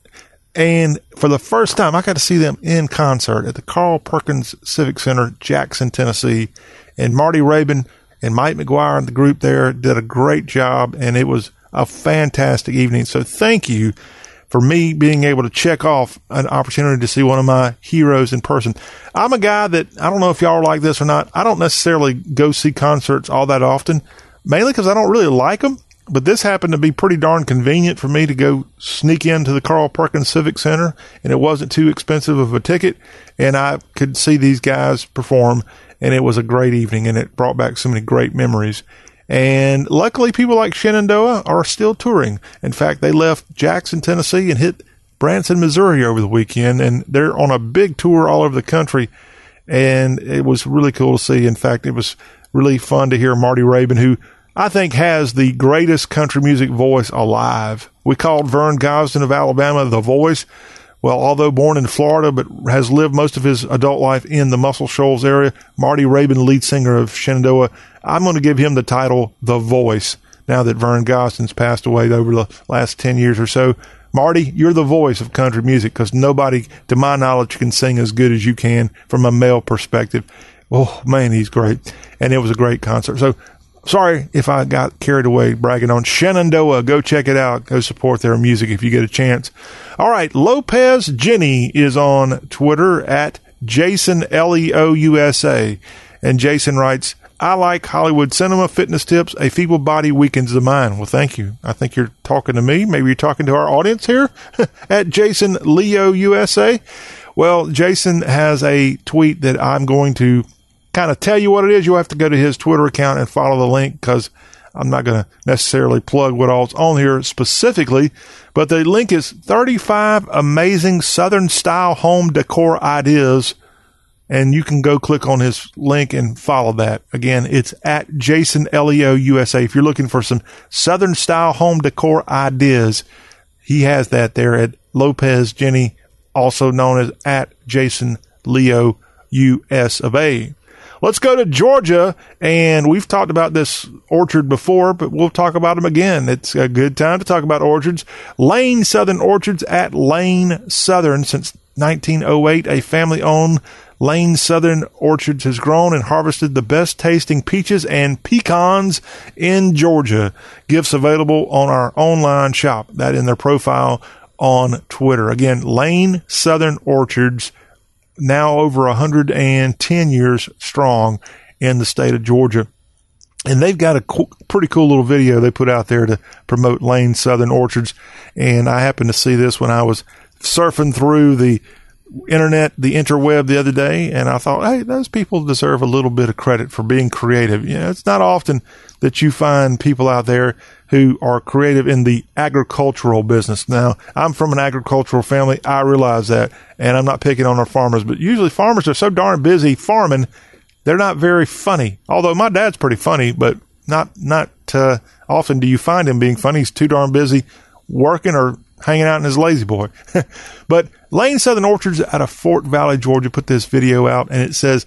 Speaker 1: And for the first time, I got to see them in concert at the Carl Perkins Civic Center, Jackson, Tennessee. And Marty Raybon and Mike McGuire and the group there did a great job, and it was a fantastic evening. So thank you for me being able to check off an opportunity to see one of my heroes in person. I'm a guy that I don't know if y'all are like this or not. I don't necessarily go see concerts all that often, mainly because I don't really like them. But this happened to be pretty darn convenient for me to go sneak into the Carl Perkins Civic Center, and it wasn't too expensive of a ticket, and I could see these guys perform, and it was a great evening, and it brought back so many great memories. And luckily, people like Shenandoah are still touring. In fact, they left Jackson, Tennessee, and hit Branson, Missouri over the weekend, and they're on a big tour all over the country. And it was really cool to see. In fact, it was really fun to hear Marty Raybon, who I think has the greatest country music voice alive. We called Vern Gosdin of Alabama the voice. Well, although born in Florida, but has lived most of his adult life in the Muscle Shoals area, Marty Raybon, lead singer of Shenandoah, I'm going to give him the title The Voice now that Vern Gosdin's passed away over the last 10 years or so. Marty, you're the voice of country music because nobody, to my knowledge, can sing as good as you can from a male perspective. Oh, man, he's great. And it was a great concert. So sorry if I got carried away bragging on Shenandoah. Go check it out. Go support their music if you get a chance. All right. Lopez Jenny is on Twitter at Jason Leo USA. And Jason writes, I like Hollywood cinema, fitness tips. A feeble body weakens the mind. Well, thank you. I think you're talking to me. Maybe you're talking to our audience here at Jason Leo USA. Well, Jason has a tweet that I'm going to kind of tell you what it is, you'll have to go to his Twitter account and follow the link because I'm not going to necessarily plug what all's on here specifically, but the link is 35 amazing Southern style home decor ideas. And you can go click on his link and follow that. Again, it's at Jason Leo USA. If you're looking for some Southern style home decor ideas, he has that there at Lopez Jenny, also known as at Jason Leo US of A. Let's go to Georgia, and we've talked about this orchard before, but we'll talk about them again. It's a good time to talk about orchards. Lane Southern Orchards at Lane Southern since 1908, a family owned Lane Southern Orchards has grown and harvested the best tasting peaches and pecans in Georgia. Gifts available on our online shop. That in their profile on Twitter. Again, Lane Southern Orchards now over 110 years strong in the state of Georgia. And they've got a co- pretty cool little video they put out there to promote Lane Southern Orchards. And I happened to see this when I was surfing through the internet, the interweb the other day, and I thought, hey, those people deserve a little bit of credit for being creative. You know, it's not often that you find people out there who are creative in the agricultural business. Now, I'm from an agricultural family. I realize that, and I'm not picking on our farmers, but usually farmers are so darn busy farming, they're not very funny. Although my dad's pretty funny, but not not uh, often do you find him being funny. He's too darn busy working or hanging out in his lazy boy. but Lane Southern Orchards out of Fort Valley, Georgia, put this video out, and it says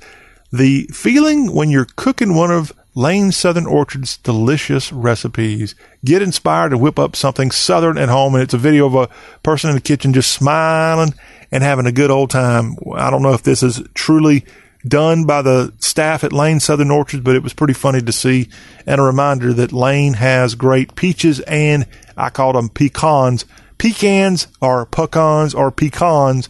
Speaker 1: the feeling when you're cooking one of Lane Southern Orchard's delicious recipes. Get inspired to whip up something Southern at home. And it's a video of a person in the kitchen just smiling and having a good old time. I don't know if this is truly done by the staff at Lane Southern Orchards, but it was pretty funny to see. And a reminder that Lane has great peaches and I call them pecans. Pecans or pecans or pecans.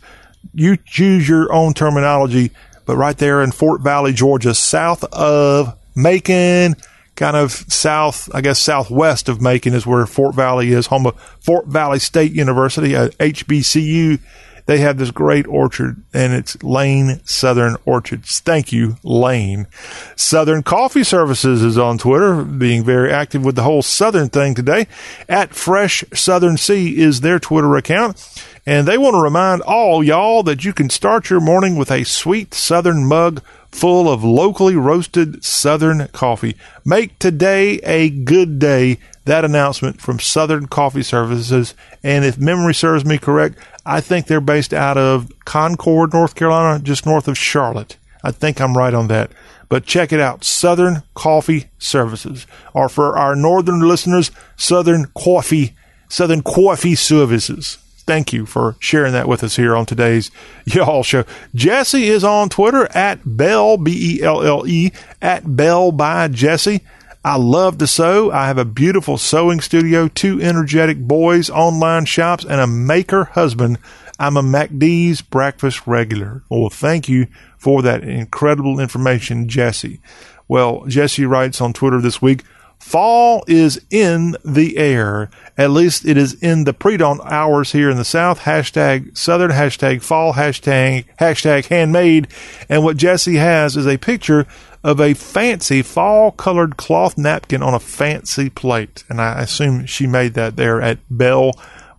Speaker 1: You choose your own terminology, but right there in Fort Valley, Georgia, south of Macon, kind of south, I guess southwest of Macon is where Fort Valley is, home of Fort Valley State University, a HBCU they have this great orchard and it's Lane Southern Orchards. Thank you, Lane. Southern Coffee Services is on Twitter, being very active with the whole Southern thing today. At Fresh Southern Sea is their Twitter account. And they want to remind all y'all that you can start your morning with a sweet Southern mug full of locally roasted Southern coffee. Make today a good day. That announcement from Southern Coffee Services. And if memory serves me correct, I think they're based out of Concord, North Carolina, just north of Charlotte. I think I'm right on that. But check it out. Southern Coffee Services. Or for our northern listeners, Southern Coffee, Southern Coffee Services. Thank you for sharing that with us here on today's Y'all Show. Jesse is on Twitter at Belle, B E L L E, at Belle by Jesse. I love to sew. I have a beautiful sewing studio, two energetic boys, online shops, and a maker husband. I'm a MacD's breakfast regular. Well, thank you for that incredible information, Jesse. Well, Jesse writes on Twitter this week, Fall is in the air. At least it is in the pre-dawn hours here in the South. Hashtag Southern, hashtag fall, hashtag, hashtag handmade. And what Jesse has is a picture of a fancy fall colored cloth napkin on a fancy plate. And I assume she made that there at Belle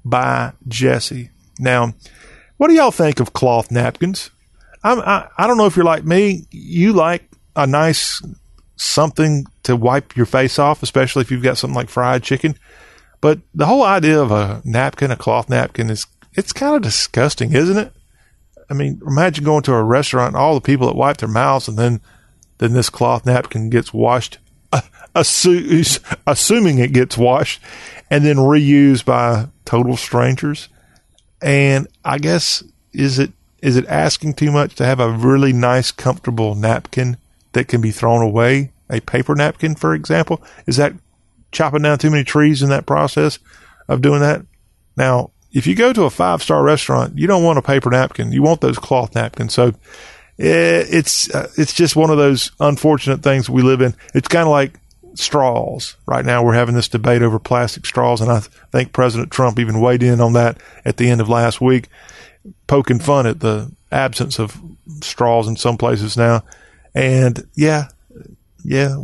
Speaker 1: by Jesse. Now, what do y'all think of cloth napkins? I'm, I, I don't know if you're like me. You like a nice something to wipe your face off, especially if you've got something like fried chicken. But the whole idea of a napkin, a cloth napkin, is it's kind of disgusting, isn't it? I mean, imagine going to a restaurant and all the people that wipe their mouths and then then this cloth napkin gets washed, assu- assuming it gets washed, and then reused by total strangers. And I guess is it is it asking too much to have a really nice, comfortable napkin that can be thrown away? A paper napkin, for example, is that chopping down too many trees in that process of doing that? Now, if you go to a five star restaurant, you don't want a paper napkin. You want those cloth napkins. So it's uh, it's just one of those unfortunate things we live in. It's kind of like straws. Right now, we're having this debate over plastic straws, and I think President Trump even weighed in on that at the end of last week, poking fun at the absence of straws in some places now. And yeah, yeah,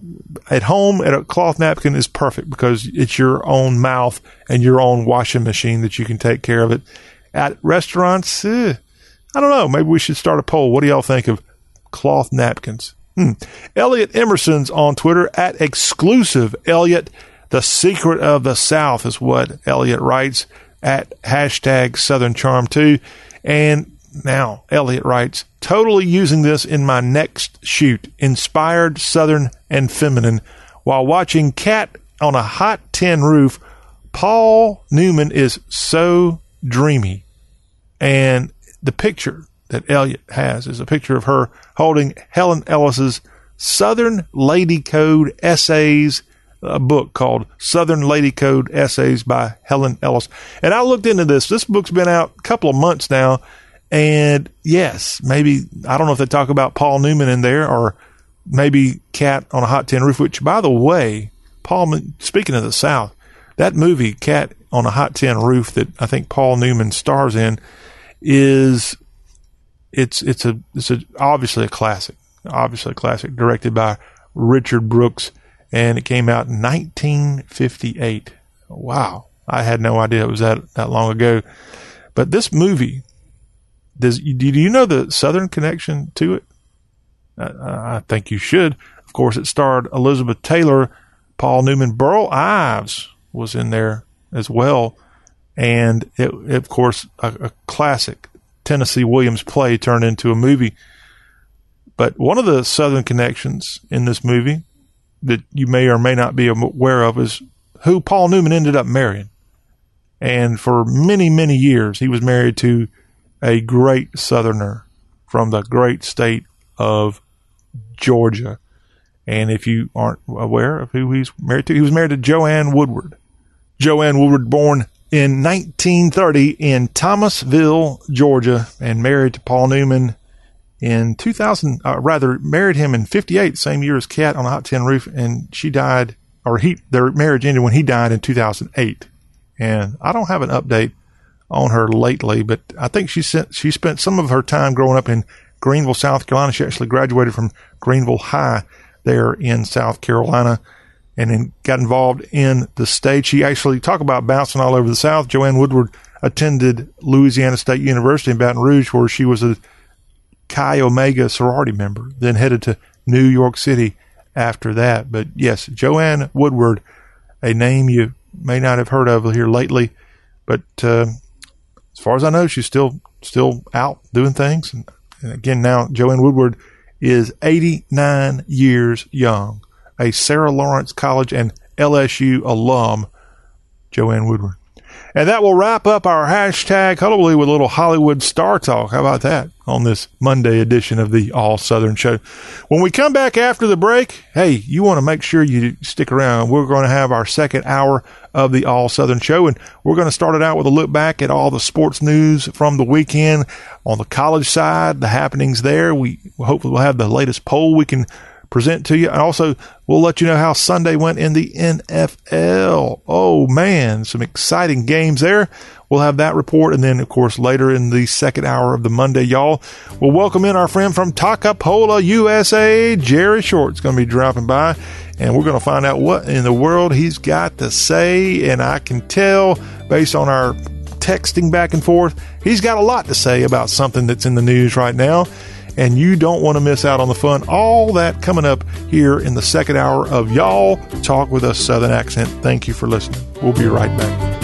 Speaker 1: at home, at a cloth napkin is perfect because it's your own mouth and your own washing machine that you can take care of it. At restaurants, eh, I don't know. Maybe we should start a poll. What do y'all think of cloth napkins? Hmm. Elliot Emerson's on Twitter at exclusive Elliot. The secret of the South is what Elliot writes at hashtag Southern Charm 2. And now Elliot writes, totally using this in my next shoot, inspired, Southern, and feminine. While watching Cat on a hot tin roof, Paul Newman is so dreamy. And the picture that Elliot has is a picture of her holding Helen Ellis's Southern Lady Code Essays, a book called Southern Lady Code Essays by Helen Ellis. And I looked into this. This book's been out a couple of months now. And yes, maybe, I don't know if they talk about Paul Newman in there or maybe Cat on a Hot Tin Roof, which, by the way, Paul, speaking of the South, that movie, Cat on a Hot Tin Roof, that I think Paul Newman stars in, is it's it's a it's a, obviously a classic, obviously a classic, directed by Richard Brooks, and it came out in 1958. Wow, I had no idea it was that that long ago. But this movie, does do you know the Southern connection to it? I, I think you should. Of course, it starred Elizabeth Taylor, Paul Newman, Burl Ives was in there as well and it, of course, a, a, classic Tennessee Williams play turned into a movie. But one of the Southern connections in this movie that you may or may not be aware of is who Paul Newman ended up marrying. And for many, many years, he was married to a great Southerner from the great state of Georgia. And if you aren't aware of who he's married to, he was married to Joanne Woodward. Joanne Woodward, born in 1930 in Thomasville, Georgia, and married to Paul Newman in 2000, uh, rather married him in 58, same year as Cat on a Hot Tin Roof, and she died, or he, their marriage ended when he died in 2008. And I don't have an update on her lately, but I think she sent, she spent some of her time growing up in Greenville, South Carolina. She actually graduated from Greenville High there in South Carolina and then got involved in the stage. She actually talk about bouncing all over the South. Joanne Woodward attended Louisiana State University in Baton Rouge, where she was a Chi Omega sorority member, then headed to New York City after that. But yes, Joanne Woodward, a name you may not have heard of here lately, but uh, as far as I know, she's still still out doing things. And, and again, now Joanne Woodward is 89 years young, a Sarah Lawrence College and LSU alum, Joanne Woodward. And that will wrap up our hashtag Hullabaloo with a little Hollywood star talk. How about that on this Monday edition of the All Southern Show? When we come back after the break, hey, you want to make sure you stick around. We're going to have our second hour of the All Southern Show, and we're going to start it out with a look back at all the sports news from the weekend on the college side, the happenings there. We hopefully will have the latest poll we can present to you. And also, we'll let you know how Sunday went in the NFL. Oh, man, some exciting games there. We'll have that report. And then, of course, later in the second hour of the Monday, y'all, we'll welcome in our friend from Toccopola, USA, Jerry Short. Short's going to be dropping by. And we're going to find out what in the world he's got to say. And I can tell based on our texting back and forth, he's got a lot to say about something that's in the news right now and you don't want to miss out on the fun. All that coming up here in the second hour of Y'all Talk with Us Southern Accent. Thank you for listening. We'll be right back.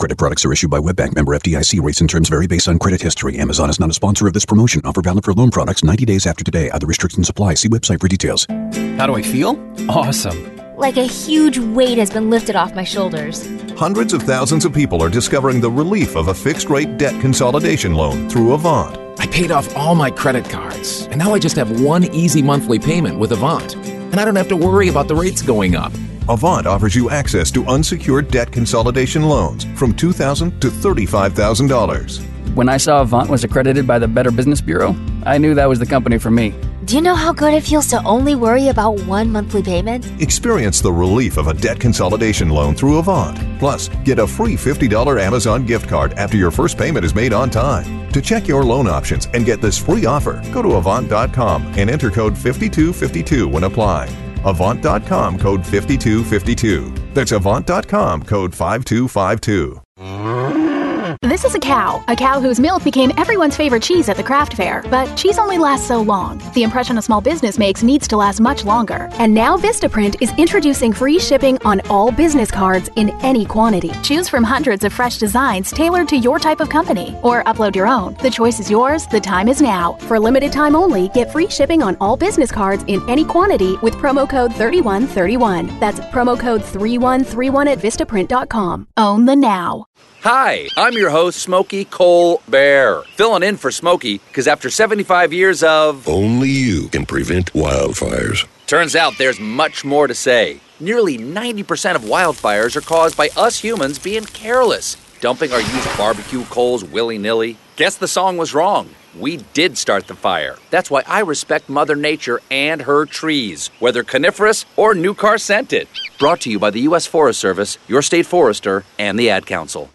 Speaker 2: Credit products are issued by WebBank member FDIC. Rates and terms vary based on credit history. Amazon is not a sponsor of this promotion. Offer valid for loan products 90 days after today. Other restrictions apply. See website for details.
Speaker 3: How do I feel? Awesome.
Speaker 4: Like a huge weight has been lifted off my shoulders.
Speaker 5: Hundreds of thousands of people are discovering the relief of a fixed rate debt consolidation loan through Avant.
Speaker 3: I paid off all my credit cards, and now I just have one easy monthly payment with Avant. And I don't have to worry about the rates going up.
Speaker 5: Avant offers you access to unsecured debt consolidation loans from 2,000 to $35,000.
Speaker 6: When I saw Avant was accredited by the Better Business Bureau, I knew that was the company for me.
Speaker 4: Do you know how good it feels to only worry about one monthly payment?
Speaker 5: Experience the relief of a debt consolidation loan through Avant. Plus, get a free $50 Amazon gift card after your first payment is made on time. To check your loan options and get this free offer, go to Avant.com and enter code 5252 when applying. Avant.com code 5252. That's Avant.com code 5252.
Speaker 7: This is a cow, a cow whose milk became everyone's favorite cheese at the craft fair. But cheese only lasts so long. The impression a small business makes needs to last much longer. And now Vistaprint is introducing free shipping on all business cards in any quantity. Choose from hundreds of fresh designs tailored to your type of company, or upload your own. The choice is yours. The time is now. For limited time only, get free shipping on all business cards in any quantity with promo code 3131. That's promo code 3131 at Vistaprint.com. Own the now.
Speaker 12: Hi, I'm your host, Smokey Cole Bear, filling in for Smokey because after 75 years of.
Speaker 13: Only you can prevent wildfires.
Speaker 12: Turns out there's much more to say. Nearly 90% of wildfires are caused by us humans being careless. dumping our used barbecue coals willy nilly? Guess the song was wrong. We did start the fire. That's why I respect Mother Nature and her trees, whether coniferous or new car scented. Brought to you by the U.S. Forest Service, your state forester, and the Ad Council.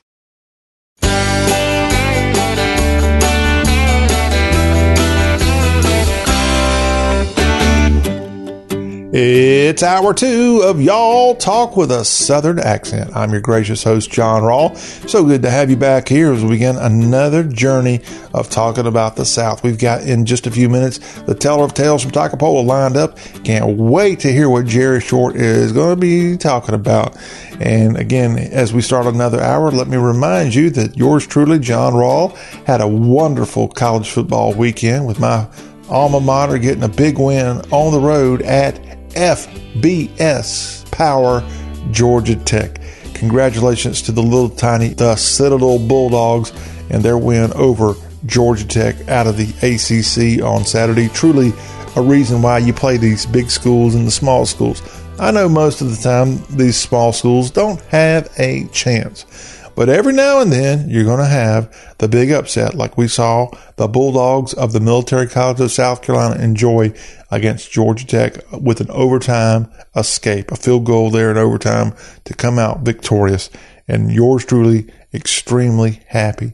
Speaker 1: Eh, It's hour two of Y'all Talk with a Southern Accent. I'm your gracious host, John Rawl. So good to have you back here as we begin another journey of talking about the South. We've got in just a few minutes the Teller of Tales from Toccopola lined up. Can't wait to hear what Jerry Short is going to be talking about. And again, as we start another hour, let me remind you that yours truly, John Rawl, had a wonderful college football weekend with my alma mater getting a big win on the road at FBS Power Georgia Tech. Congratulations to the little tiny the Citadel Bulldogs and their win over Georgia Tech out of the ACC on Saturday. Truly a reason why you play these big schools and the small schools. I know most of the time these small schools don't have a chance. But every now and then, you're going to have the big upset, like we saw the Bulldogs of the Military College of South Carolina enjoy against Georgia Tech with an overtime escape, a field goal there in overtime to come out victorious. And yours truly, extremely happy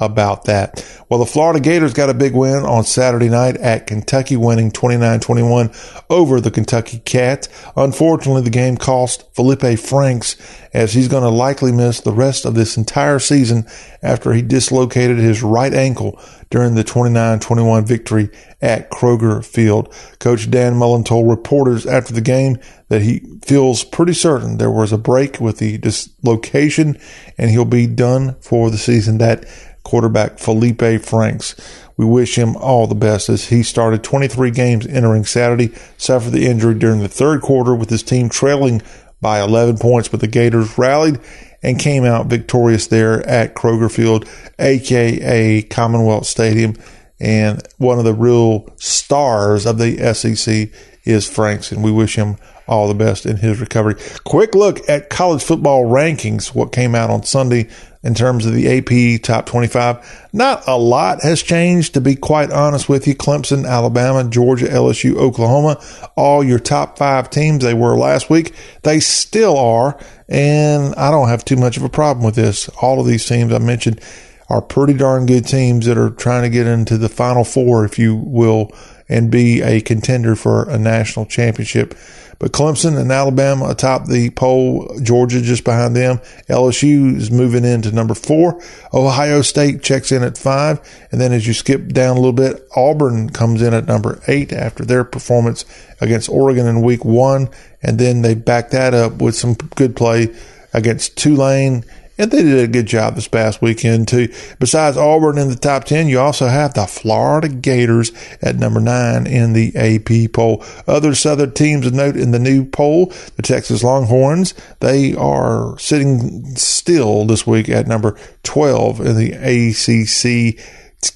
Speaker 1: about that. Well, the Florida Gators got a big win on Saturday night at Kentucky, winning 29-21 over the Kentucky Cats. Unfortunately, the game cost Felipe Franks as he's going to likely miss the rest of this entire season after he dislocated his right ankle during the 29-21 victory at Kroger Field. Coach Dan Mullen told reporters after the game that he feels pretty certain there was a break with the dislocation and he'll be done for the season. That quarterback Felipe Franks. We wish him all the best as he started 23 games entering Saturday, suffered the injury during the third quarter with his team trailing by 11 points, but the Gators rallied and came out victorious there at Kroger Field, aka Commonwealth Stadium. And one of the real stars of the SEC is Franks, and we wish him all the best in his recovery. Quick look at college football rankings, what came out on Sunday in terms of the AP top 25. Not a lot has changed, to be quite honest with you. Clemson, Alabama, Georgia, LSU, Oklahoma, all your top five teams they were last week. They still are, and I don't have too much of a problem with this. All of these teams I mentioned are pretty darn good teams that are trying to get into the final four, if you will, and be a contender for a national championship. But Clemson and Alabama atop the poll, Georgia just behind them. LSU is moving into number four. Ohio State checks in at five. And then as you skip down a little bit, Auburn comes in at number eight after their performance against Oregon in week one. And then they back that up with some good play against Tulane and they did a good job this past weekend, too. Besides Auburn in the top 10, you also have the Florida Gators at number nine in the AP poll. Other Southern teams of note in the new poll, the Texas Longhorns, they are sitting still this week at number 12 in the ACC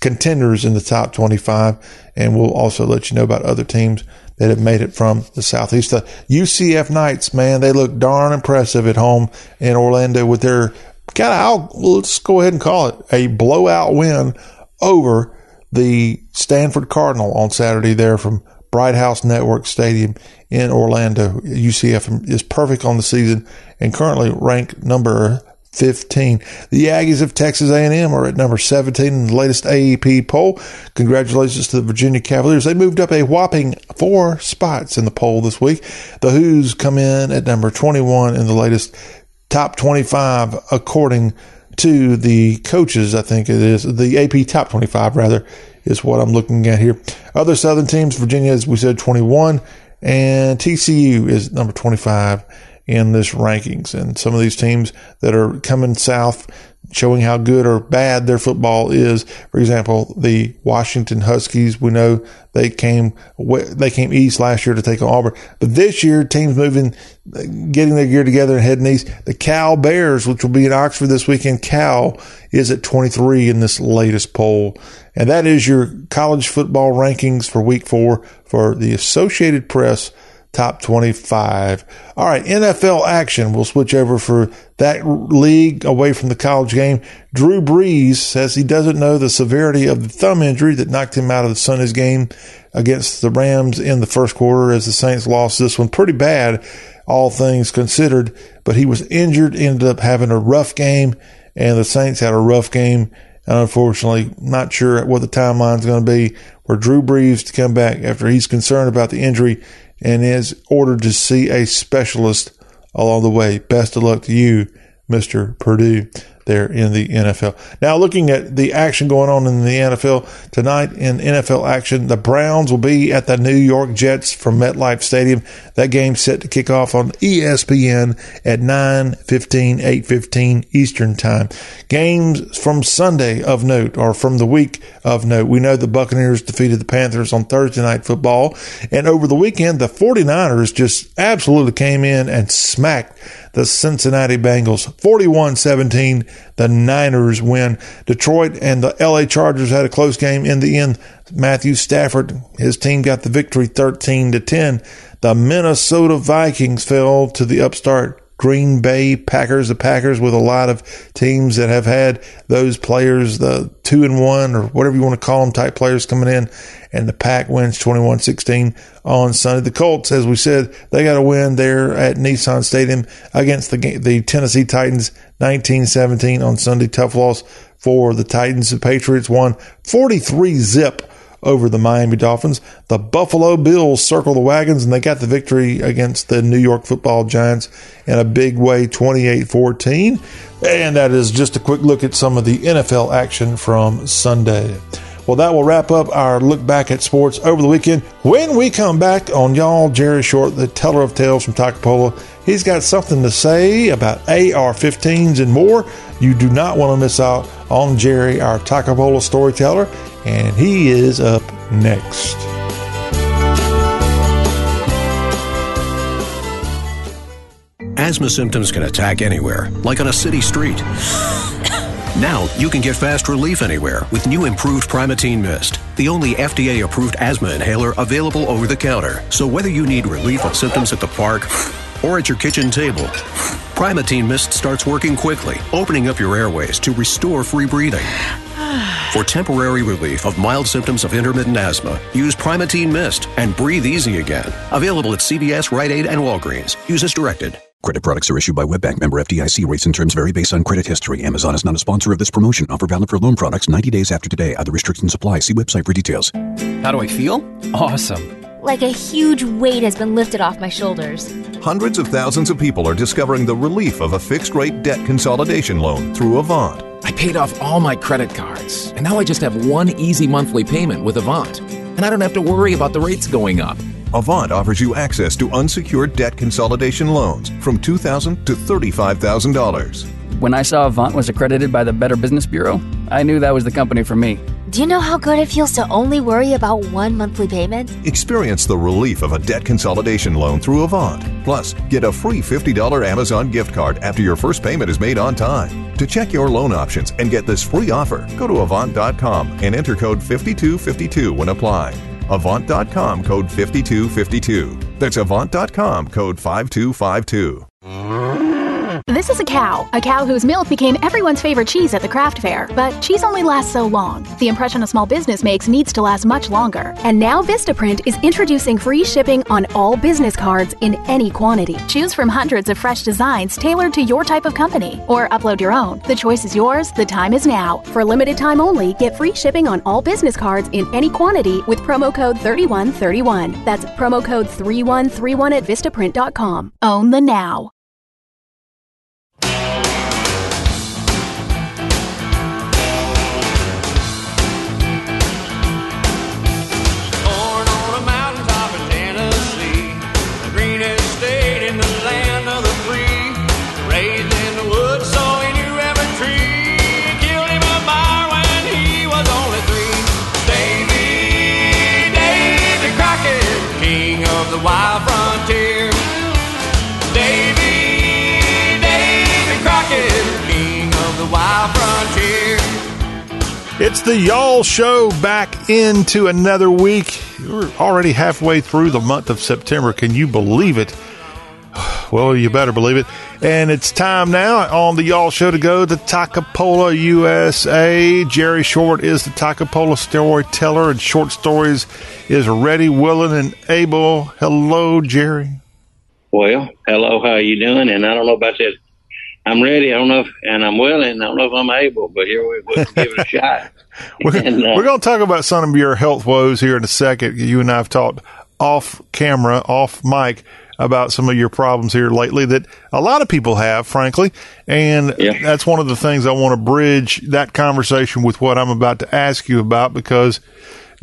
Speaker 1: contenders in the top 25. And we'll also let you know about other teams that have made it from the southeast. The UCF Knights, man, they look darn impressive at home in Orlando with their kind of, let's go ahead and call it a blowout win over the Stanford Cardinal on Saturday there from Bright House Network Stadium in Orlando. UCF is perfect on the season and currently ranked number 15. The Aggies of Texas A&M are at number 17 in the latest AEP poll. Congratulations to the Virginia Cavaliers. They moved up a whopping four spots in the poll this week. The Hoos come in at number 21 in the latest top 25 according to the coaches, I think it is. The AP top 25, rather, is what I'm looking at here. Other Southern teams, Virginia, as we said, 21, and TCU is number 25 in this rankings. And some of these teams that are coming south showing how good or bad their football is. For example, the Washington Huskies, we know they came they came east last year to take on Auburn, but this year teams moving, getting their gear together and heading east. The Cal Bears, which will be in Oxford this weekend, Cal is at 23 in this latest poll, and that is your college football rankings for Week Four for the Associated Press top 25. All right, NFL action. We'll switch over for that league away from the college game. Drew Brees says he doesn't know the severity of the thumb injury that knocked him out of the Sunday's game against the Rams in the first quarter as the Saints lost this one pretty bad, all things considered. But he was injured, ended up having a rough game, and the Saints had a rough game. And unfortunately, not sure what the timeline is going to be for Drew Brees to come back after he's concerned about the injury and is ordered to see a specialist along the way. Best of luck to you, Mr. Purdue there in the NFL. Now, looking at the action going on in the NFL tonight in NFL action, the Browns will be at the New York Jets from MetLife Stadium. That game set to kick off on ESPN at 9 15, 8 15 Eastern Time. Games from Sunday of note or from the week of note. We know the Buccaneers defeated the Panthers on Thursday night football. And over the weekend, the 49ers just absolutely came in and smacked the Cincinnati Bengals 41 17. The Niners win. Detroit and the LA Chargers had a close game in the end. Matthew Stafford, his team got the victory 13 to 10. The Minnesota Vikings fell to the upstart Green Bay Packers, the Packers with a lot of teams that have had those players, the two and one or whatever you want to call them type players coming in. And the Pack wins 21 16 on Sunday. The Colts, as we said, they got a win there at Nissan Stadium against the, the Tennessee Titans 19 17 on Sunday. Tough loss for the Titans. The Patriots won 43 zip over the Miami Dolphins. The Buffalo Bills circle the wagons and they got the victory against the New York football Giants in a big way, 28 14. And that is just a quick look at some of the NFL action from Sunday. Well, that will wrap up our look back at sports over the weekend. When we come back on y'all, Jerry Short, the teller of tales from Toccopola, he's got something to say about AR 15s and more. You do not want to miss out on Jerry, our Toccopola storyteller, and he is up next.
Speaker 14: Asthma symptoms can attack anywhere, like on a city street. Now you can get fast relief anywhere with new improved Primatene Mist, the only FDA approved asthma inhaler available over the counter. So whether you need relief of symptoms at the park or at your kitchen table, Primatene Mist starts working quickly, opening up your airways to restore free breathing. For temporary relief of mild symptoms of intermittent asthma, use Primatene Mist and breathe easy again. Available at CVS, Rite Aid, and Walgreens. Use as directed.
Speaker 15: Credit products are issued by WebBank member FDIC. Rates and terms vary based on credit history. Amazon is not a sponsor of this promotion. Offer valid for loan products 90 days after today. Other restrictions apply. See website for details.
Speaker 6: How do I feel? Awesome.
Speaker 4: Like a huge weight has been lifted off my shoulders.
Speaker 5: Hundreds of thousands of people are discovering the relief of a fixed rate debt consolidation loan through Avant.
Speaker 3: I paid off all my credit cards, and now I just have one easy monthly payment with Avant. And I don't have to worry about the rates going up.
Speaker 5: Avant offers you access to unsecured debt consolidation loans from 2,000 to $35,000.
Speaker 6: When I saw Avant was accredited by the Better Business Bureau, I knew that was the company for me.
Speaker 4: Do you know how good it feels to only worry about one monthly payment?
Speaker 5: Experience the relief of a debt consolidation loan through Avant. Plus, get a free $50 Amazon gift card after your first payment is made on time. To check your loan options and get this free offer, go to Avant.com and enter code 5252 when applying. Avant.com code 5252. That's Avant.com code 5252.
Speaker 7: This is a cow, a cow whose milk became everyone's favorite cheese at the craft fair. But cheese only lasts so long. The impression a small business makes needs to last much longer. And now Vistaprint is introducing free shipping on all business cards in any quantity. Choose from hundreds of fresh designs tailored to your type of company, or upload your own. The choice is yours. The time is now. For limited time only, get free shipping on all business cards in any quantity with promo code 3131. That's promo code 3131 at Vistaprint.com. Own the now.
Speaker 1: It's the Y'all Show back into another week. we're already halfway through the month of September. Can you believe it? Well, you better believe it. And it's time now on the Y'all Show to go to Toccopola USA. Jerry Short is the Toccopola storyteller, and Short Stories is ready, willing, and able. Hello, Jerry.
Speaker 16: Well, hello, how are you doing? And I don't know about that. I'm ready. I don't know if, and I'm willing. I don't know if I'm able, but here we go. give it a shot.
Speaker 1: We're,
Speaker 16: And, uh,
Speaker 1: we're going to talk about some of your health woes here in a second. You and I have talked off camera, off mic, about some of your problems here lately that a lot of people have, frankly. And that's one of the things I want to bridge that conversation with what I'm about to ask you about because.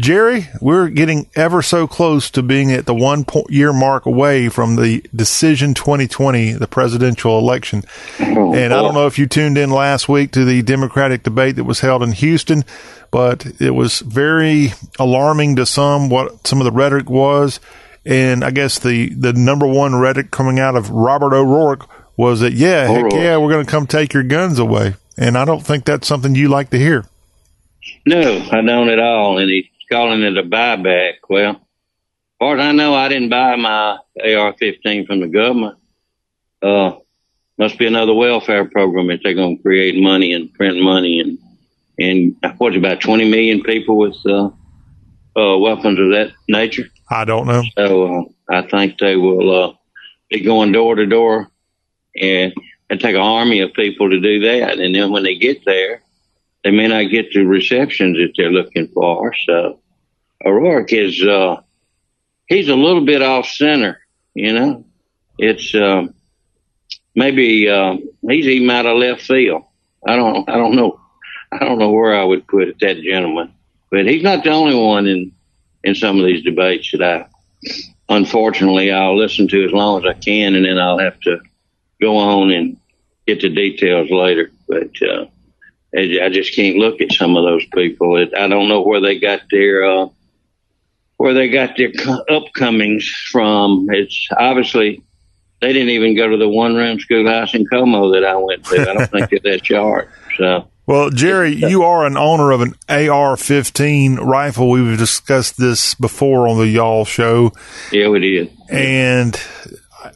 Speaker 1: Jerry, we're getting ever so close to being at the one year mark away from the decision 2020, the presidential election. Oh, and I don't know if you tuned in last week to the Democratic debate that was held in Houston, but it was very alarming to some what some of the rhetoric was. And I guess the, the number one rhetoric coming out of Robert O'Rourke was that, yeah, heck yeah, we're going to come take your guns away. And I don't think that's something you like to hear.
Speaker 16: No, I don't at all. And he's calling it a buyback. Well, as far as I know, I didn't buy my AR-15 from the government. Uh, must be another welfare program if they're going to create money and print money and and what's about 20 million people with uh, uh, weapons of that nature.
Speaker 1: I don't know.
Speaker 16: So uh, I think they will uh, be going door to door, and it take an army of people to do that. And then when they get there, they may not get the receptions that they're looking for. So O'Rourke is uh, he's a little bit off center. You know, it's uh, maybe uh, he's even out of left field. I don't I don't know. I don't know where I would put it, that gentleman. But he's not the only one in in some of these debates that I unfortunately I'll listen to as long as I can and then I'll have to go on and get the details later. But uh I just can't look at some of those people. It, I don't know where they got their uh where they got their co- upcomings from. It's obviously they didn't even go to the one room schoolhouse in Como that I went to. I don't think that that's yard. So
Speaker 1: Well, Jerry, you are an owner of an AR 15 rifle. We've discussed this before on the Y'all show.
Speaker 16: yeah, we did.
Speaker 1: And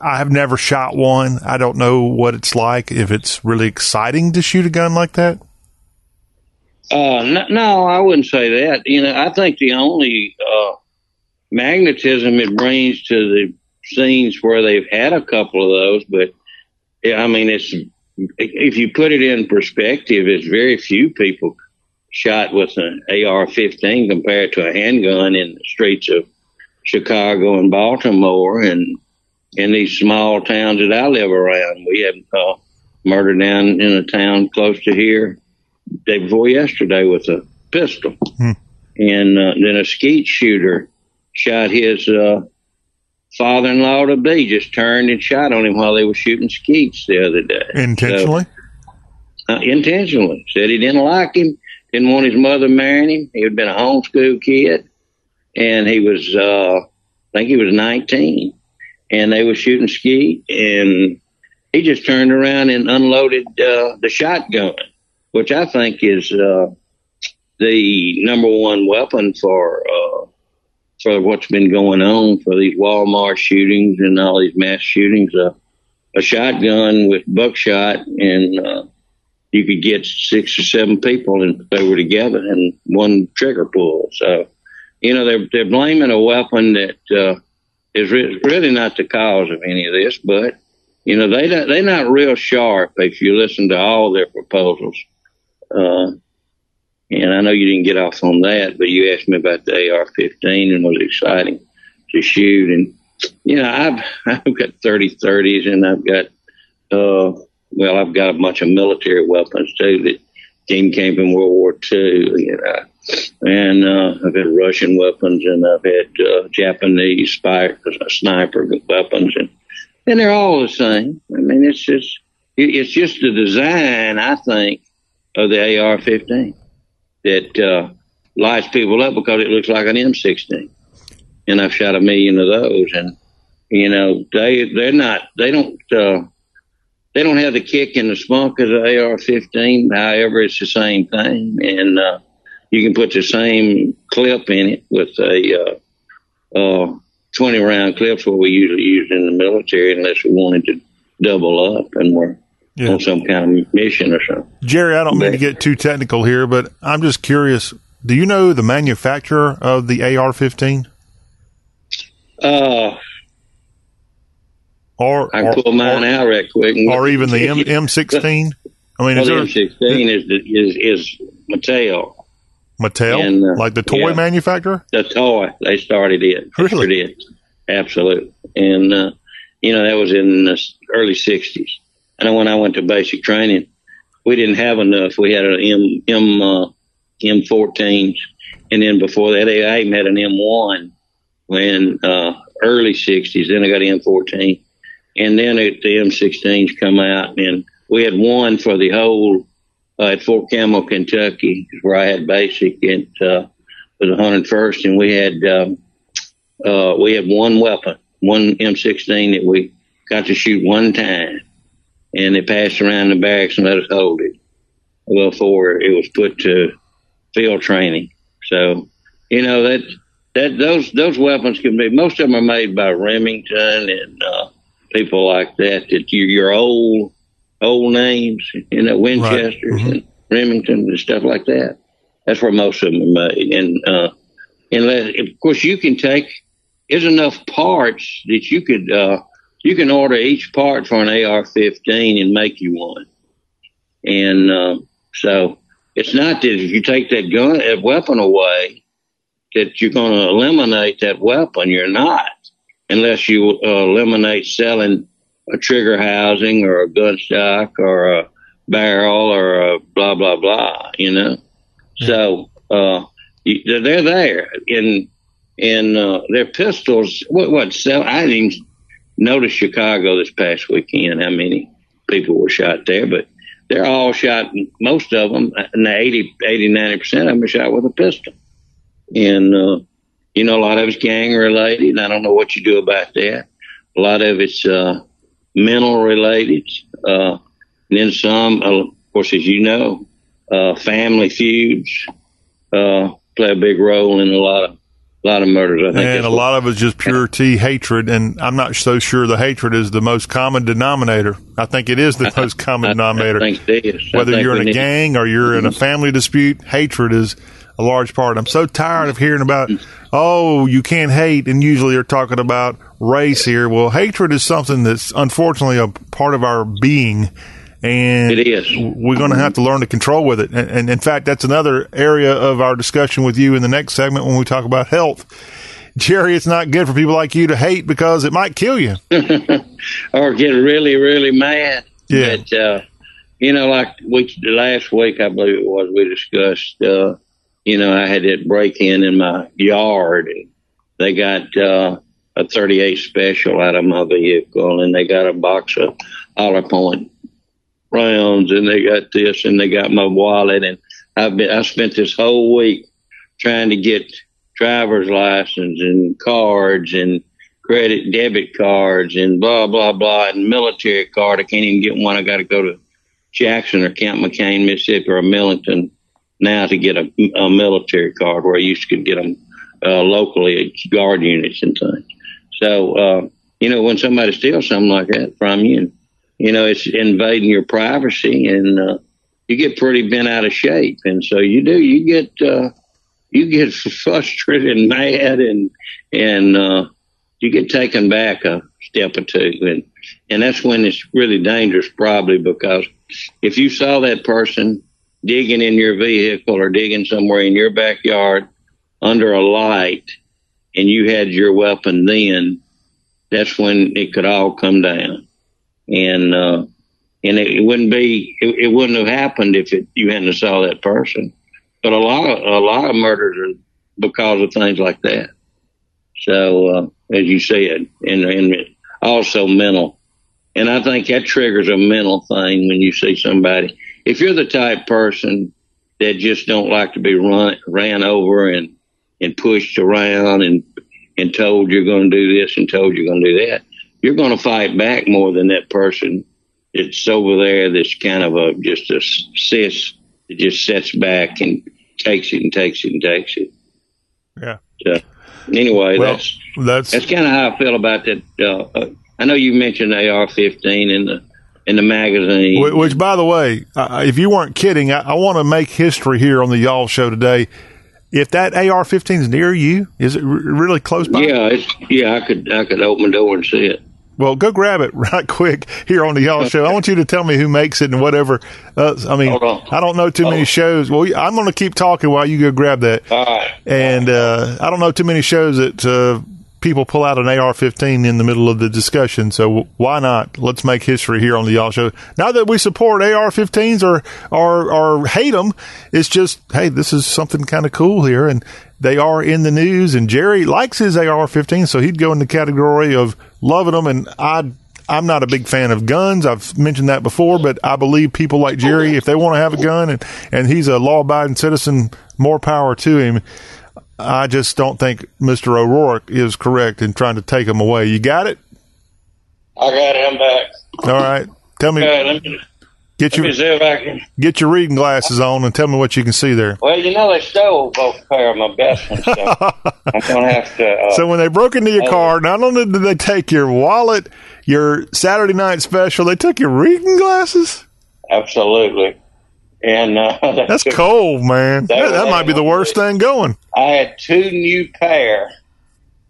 Speaker 1: I have never shot one. I don't know what it's like, if it's really exciting to shoot a gun like that.
Speaker 16: Uh, no, no, I wouldn't say that. You know, I think the only uh, magnetism it brings to the scenes where they've had a couple of those, but yeah, I mean, it's if you put it in perspective, it's very few people shot with an AR-15 compared to a handgun in the streets of Chicago and Baltimore and in these small towns that I live around. We had uh, murder down in a town close to here day before yesterday with a pistol. And uh, then a skeet shooter shot his uh, father-in-law to be, just turned and shot on him while they were shooting skeets the other day.
Speaker 1: Intentionally?
Speaker 16: So, uh, intentionally. Said he didn't like him, didn't want his mother marrying him. He had been a homeschool kid, and he was, uh, I think he was 19, and they were shooting skeet, and he just turned around and unloaded uh, the shotgun, which I think is uh, the number one weapon for uh, for what's been going on for these Walmart shootings and all these mass shootings. Uh, a shotgun with buckshot, and uh, you could get six or seven people, and they were together and one trigger pull. So, you know, they're they're blaming a weapon that uh, is re- really not the cause of any of this, but you know they don't- they're not real sharp if you listen to all their proposals. Uh, and I know you didn't get off on that, but you asked me about the AR-15 and was exciting to shoot. And you know, I've I've got 30 30s and I've got uh, well, I've got a bunch of military weapons too that came came from World War II. You know, and uh, I've had Russian weapons and I've had uh, Japanese spy, sniper weapons, and and they're all the same. I mean, it's just it's just the design, I think, of the AR-15 that uh, lights people up because it looks like an M16. And I've shot a million of those, and you know they they're not they don't uh, they don't have the kick and the spunk of the AR-15. However, it's the same thing, and uh, you can put the same clip in it with a uh, uh, 20 round clips what we usually use in the military unless we wanted to double up and we're
Speaker 1: Yeah.
Speaker 16: on some kind of mission or something.
Speaker 1: Jerry, I don't mean to get too technical here, but I'm just curious. Do you know the manufacturer of the AR-15?
Speaker 16: Uh,
Speaker 1: or
Speaker 16: I can
Speaker 1: or,
Speaker 16: pull mine
Speaker 1: or,
Speaker 16: out right quick. and-
Speaker 1: or even the M- M16? I mean,
Speaker 16: well,
Speaker 1: is
Speaker 16: the
Speaker 1: there
Speaker 16: M16 is, the, is, is Mattel.
Speaker 1: Mattel,
Speaker 16: And, uh,
Speaker 1: like the toy
Speaker 16: yeah.
Speaker 1: manufacturer?
Speaker 16: the toy. They started it. They sure did. Absolutely. And, uh, you know, that was in the early 60s. Know when I went to basic training, we didn't have enough. We had an M, M, uh, M14s. And then before that, I even had an M1 when, uh, early 60s. Then I got an M14. And then it, the M16s come out and we had one for the whole, uh, at Fort Campbell, Kentucky, where I had basic at, uh, was 101st, and we had um, uh, we had one weapon, one M16 that we got to shoot one time, and they passed around the barracks and let us hold it before it was put to field training. So, you know that that those those weapons can be most of them are made by Remington and uh, people like that. That you, your old old names, you know, Winchesters and Remington and stuff like that. That's where most of them are made. And uh, unless, of course, you can take. There's enough parts that you could uh, you can order each part for an AR-15 and make you one. And uh, so it's not that if you take that gun, that weapon away, that you're going to eliminate that weapon. You're not, unless you uh, eliminate selling a trigger housing or a gun stock or a barrel or a blah blah blah. You know, so uh, they're, they're there, and and uh, their pistols. What what sell? I didn't even notice Chicago this past weekend. How many people were shot there? But they're all shot. Most of them, the 80, 80 90 percent of them are shot with a pistol. And uh, you know, a lot of it's gang related. and I don't know what you do about that. A lot of it's uh, mental related. Uh, and then some, uh, of course, as you know, uh, family feuds uh, play a big role in a lot of a lot of murders. I think
Speaker 1: And a lot of it's just pure T hatred, and I'm not so sure the hatred is the most common denominator. I think it is the most common denominator.
Speaker 16: I think it is. I
Speaker 1: Whether you're in a
Speaker 16: need-
Speaker 1: gang or you're in a mhm. family dispute, hatred is a large part. I'm so tired of hearing about, mm. oh, you can't hate, and usually they're talking about race here. Well, hatred is something that's unfortunately a part of our being. And
Speaker 16: It is.
Speaker 1: we're going to have to learn to control with it. And, and in fact, that's another area of our discussion with you in the next segment when we talk about health. Jerry, it's not good for people like you to hate because it might kill you.
Speaker 16: or get really, really mad.
Speaker 1: Yeah.
Speaker 16: But, uh, you know, like we last week, I believe it was, we discussed. Uh, you know, I had that break in in my yard, and they got uh, a 38 special out of my vehicle, and they got a box of Holler Point rounds, and they got this, and they got my wallet, and I've been I spent this whole week trying to get driver's license and cards and credit debit cards and blah blah blah and military card. I can't even get one. I got to go to Jackson or Camp McCain, Mississippi, or Millington now to get a, a military card where I used to get them uh, locally at guard units and things. So uh, you know when somebody steals something like that from you, you know it's invading your privacy and uh, you get pretty bent out of shape, and so you do you get. Uh, you get frustrated and mad and and uh, you get taken back a step or two and and that's when it's really dangerous probably because if you saw that person digging in your vehicle or digging somewhere in your backyard under a light and you had your weapon then that's when it could all come down and uh and it, it wouldn't be it, it wouldn't have happened if it you hadn't saw that person but a lot of a lot of murders are because of things like that. So uh, as you said, and and also mental, and I think that triggers a mental thing when you see somebody. If you're the type person that just don't like to be run ran over and and pushed around and and told you're going to do this and told you're going to do that, you're going to fight back more than that person that's over there that's kind of a just a sis that just sits back and takes it and takes it and takes it.
Speaker 1: Yeah.
Speaker 16: So, anyway,
Speaker 1: Well,
Speaker 16: that's
Speaker 1: that's
Speaker 16: that's kind of how I feel about that. Uh, uh, I know you mentioned AR-15 in the in the magazine.
Speaker 1: Wh- Which, by the way, uh, if you weren't kidding, I, I want to make history here on the Y'all Show today. If that AR-15 is near you, is it r- really close by?
Speaker 16: Yeah, it's, yeah, I could I could open the door and see it.
Speaker 1: Well, go grab it right quick here on the Y'all Show. I want you to tell me who makes it and whatever. Uh, I mean, I don't know too many shows. Well, I'm going to keep talking while you go grab that.
Speaker 16: Right.
Speaker 1: And uh, I don't know too many shows that uh, people pull out an AR-15 in the middle of the discussion. So why not? Let's make history here on the Y'all Show. Now that we support AR-15s or or or hate them. It's just hey, this is something kind of cool here, and they are in the news. And Jerry likes his AR-15, so he'd go in the category of loving them. And I. I'm not a big fan of guns. I've mentioned that before, but I believe people like Jerry, if they want to have a gun and, and he's a law abiding citizen, more power to him. I just don't think Mr. O'Rourke is correct in trying to take them away. You got it?
Speaker 16: I got it. I'm back.
Speaker 1: All right. Tell me,
Speaker 16: Okay, let me,
Speaker 1: get your
Speaker 16: see if I can.
Speaker 1: get your reading glasses on and tell me what you can see there.
Speaker 16: Well, you know they stole both pair of my best ones, so I'm gonna have to. Uh,
Speaker 1: So when they broke into your
Speaker 16: oh.
Speaker 1: car, not only did they take your wallet, your Saturday night special, they took your reading glasses.
Speaker 16: absolutely, and uh,
Speaker 1: That's
Speaker 16: took-
Speaker 1: cold, man. That, that might be the worst thing going.
Speaker 16: I had two new pair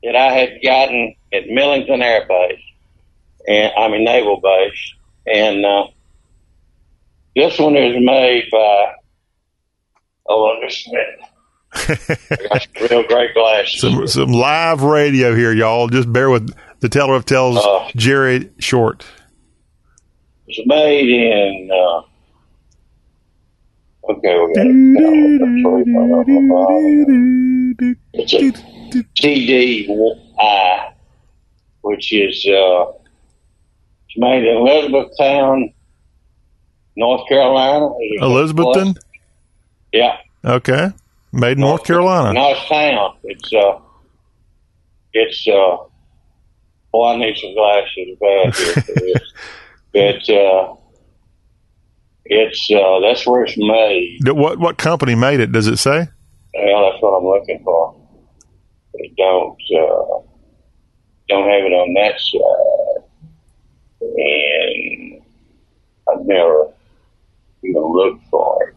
Speaker 16: that I had gotten at Millington Air Base, and I mean Naval Base, and uh, this one is made by. Oh, on just a minute. Got some real great glasses.
Speaker 1: Some some live radio here, y'all. Just bear with the teller of tells
Speaker 16: Uh.
Speaker 1: Jerry Short.
Speaker 16: It's made in. Uh, okay, we got it. It's a TDI, which is uh, it's made in Elizabethtown, North Carolina. It
Speaker 1: Elizabethton?
Speaker 16: Yeah,
Speaker 1: Okay. Made in North Carolina.
Speaker 16: nice town. It's uh, it's uh, well, I need some glasses bad here for this. but uh, it's uh, that's where it's made.
Speaker 1: What what company made it? Does it say?
Speaker 16: Well, that's what I'm looking for. They don't uh, don't have it on that side, and I've never even looked for it.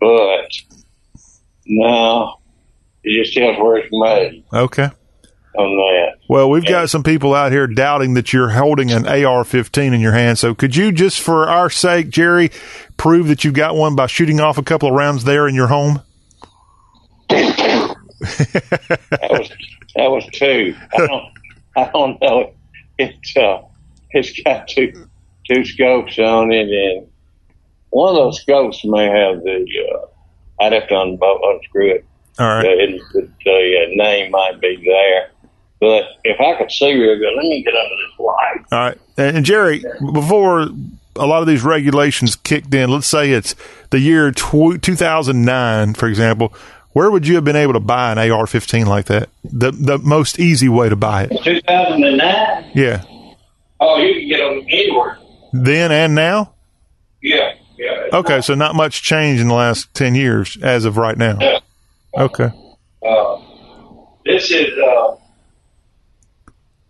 Speaker 16: But no, it just where it's made
Speaker 1: Okay.
Speaker 16: on that.
Speaker 1: Well, we've got some people out here doubting that you're holding an AR-15 in your hand. So, could you just, for our sake, Jerry, prove that you've got one by shooting off a couple of rounds there in your home?
Speaker 16: That was that was two. I don't I don't know. It uh, it's got two two scopes on it, and one of those scopes may have the. Uh, I'd have to un- unscrew it.
Speaker 1: All right.
Speaker 16: The, the, the uh, name might be there, but if I could see real good, let me get under this light.
Speaker 1: All right. And, Jerry, before a lot of these regulations kicked in, let's say it's the year tw- 2009, for example, where would you have been able to buy an AR-15 like that? The the most easy way to buy it.
Speaker 16: 2009.
Speaker 1: Yeah.
Speaker 16: Oh, you can get them anywhere.
Speaker 1: Then and now?
Speaker 16: Yeah.
Speaker 1: Okay, so not much change in the last 10 years as of right now. Okay.
Speaker 16: Uh, this is uh,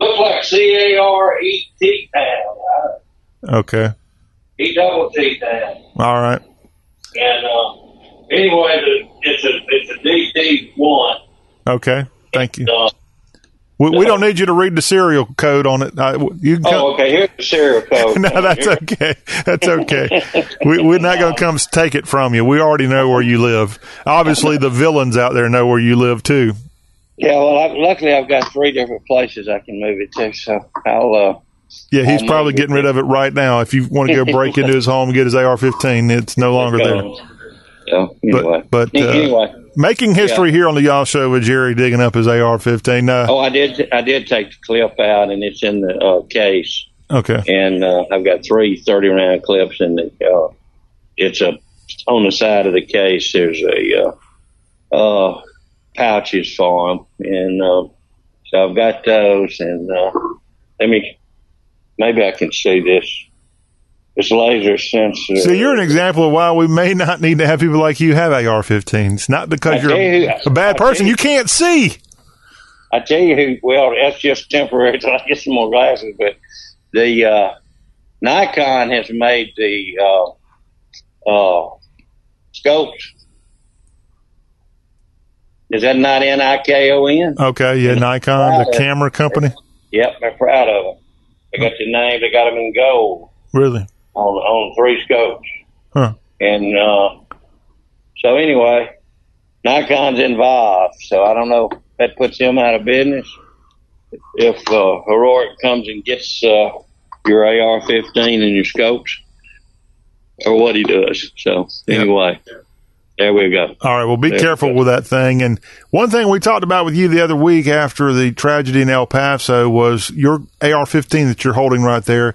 Speaker 16: looks like C A R E T town.
Speaker 1: Okay.
Speaker 16: E double T town.
Speaker 1: All right.
Speaker 16: And uh, anyway, it's a it's a DD one.
Speaker 1: Okay. Thank you.
Speaker 16: Uh,
Speaker 1: We, we don't need you to read the serial code on it. I, you can come,
Speaker 16: oh, okay. Here's the serial code.
Speaker 1: no, that's
Speaker 16: Here-
Speaker 1: okay. That's okay. we, we're not going to come take it from you. We already know where you live. Obviously, the villains out there know where you live too.
Speaker 16: Yeah, well, I, luckily I've got three different places I can move it to, so I'll. Uh,
Speaker 1: Yeah, he's
Speaker 16: I'll
Speaker 1: probably getting rid of it right now. If you want to go break into his home and get his AR-15, it's no longer there.
Speaker 16: Yeah, anyway.
Speaker 1: But, but uh,
Speaker 16: anyway.
Speaker 1: making history
Speaker 16: Yeah.
Speaker 1: here on the Y'all Show with Jerry digging up his AR-15. Uh,
Speaker 16: Oh, I did. I did take the clip out, and it's in the uh, case.
Speaker 1: Okay.
Speaker 16: And uh, I've got three 30 round clips in the. Uh, it's a on the side of the case. There's a uh, uh, pouches for them, and uh, so I've got those. And uh, let me. Maybe I can see this. This laser sensor.
Speaker 1: So you're an example of why we may not need to have people like you have AR-15s. Not because
Speaker 16: I
Speaker 1: you're
Speaker 16: tell you,
Speaker 1: a, a bad person. You can't see.
Speaker 16: I tell you who. Well, that's just temporary till I get some more glasses. But the uh, Nikon has made the uh, uh, scopes. Is that not N I K O N?
Speaker 1: Okay, yeah, Nikon, the camera company.
Speaker 16: Yep, they're proud of them. They got the name. They got them in gold
Speaker 1: Really?
Speaker 16: On on three scopes.
Speaker 1: Huh.
Speaker 16: And uh, so anyway, Nikon's involved. So I don't know if that puts him out of business. If uh, O'Rourke comes and gets uh, your AR-15 and your scopes, or what he does. So anyway, there we go.
Speaker 1: All right. Well, be
Speaker 16: There.
Speaker 1: careful with that thing. And one thing we talked about with you the other week after the tragedy in El Paso was your AR-15 that you're holding right there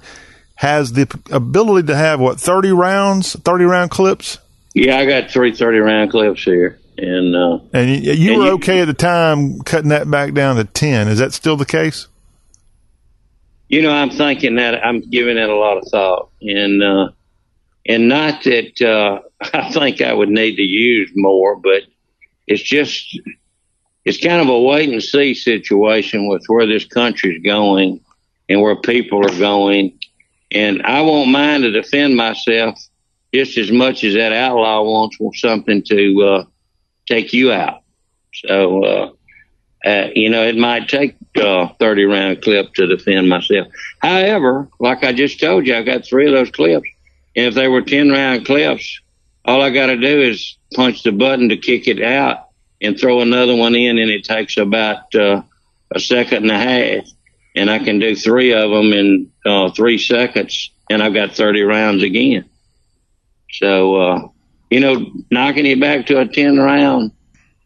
Speaker 1: has the ability to have what 30 rounds, 30 round clips.
Speaker 16: Yeah, I got three 30 round clips here, and uh,
Speaker 1: And you, you
Speaker 16: And
Speaker 1: were
Speaker 16: you-
Speaker 1: okay at the time cutting that back down to 10. Is that still the case?
Speaker 16: You know, I'm thinking that I'm giving it a lot of thought, and uh, and not that uh, I think I would need to use more, but it's just it's kind of a wait and see situation with where this country's going and where people are going, and I won't mind to defend myself just as much as that outlaw wants something to uh, take you out. So. Uh, uh, you know, it might take uh, 30 round clip to defend myself. However, like I just told you, I've got three of those clips. And if they were 10 round clips, all I got to do is punch the button to kick it out and throw another one in, and it takes about uh, a second and a half. And I can do three of them in uh, three seconds, and I've got 30 rounds again. So, uh, you know, knocking it back to a 10 round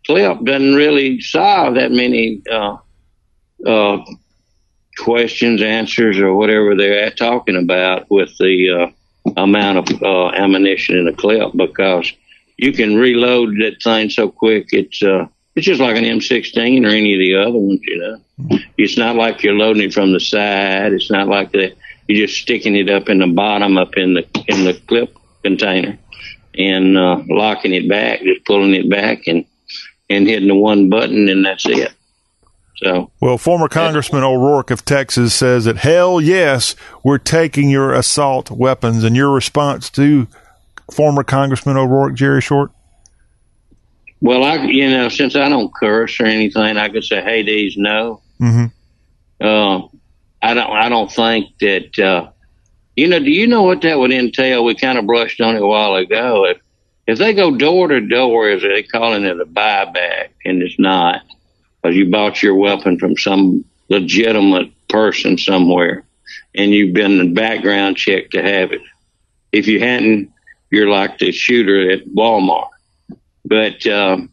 Speaker 16: clip doesn't really solve that many uh, uh, questions, answers, or whatever they're talking about with the uh, amount of uh, ammunition in a clip because you can reload that thing so quick. It's it's just like an M16 or any of the other ones, you know. It's not like you're loading it from the side. It's not like that. You're just sticking it up in the bottom, up in the in the clip container, and uh, locking it back, just pulling it back and and hitting the one button, and that's it. So
Speaker 1: Well, former Congressman O'Rourke of Texas says that hell yes, we're taking your assault weapons. And your response to former Congressman O'Rourke, Jerry Short?
Speaker 16: Well, I, you know, since I don't curse or anything, I could say, "Hey, these no."
Speaker 1: Mm-hmm.
Speaker 16: Uh, I don't. I don't think that. Uh, you know, do you know what that would entail? We kind of brushed on it a while ago. If if they go door to door, is they calling it a buyback, and it's not, because you bought your weapon from some legitimate person somewhere, and you've been in background check to have it. If you hadn't, you're like the shooter at Walmart. But um,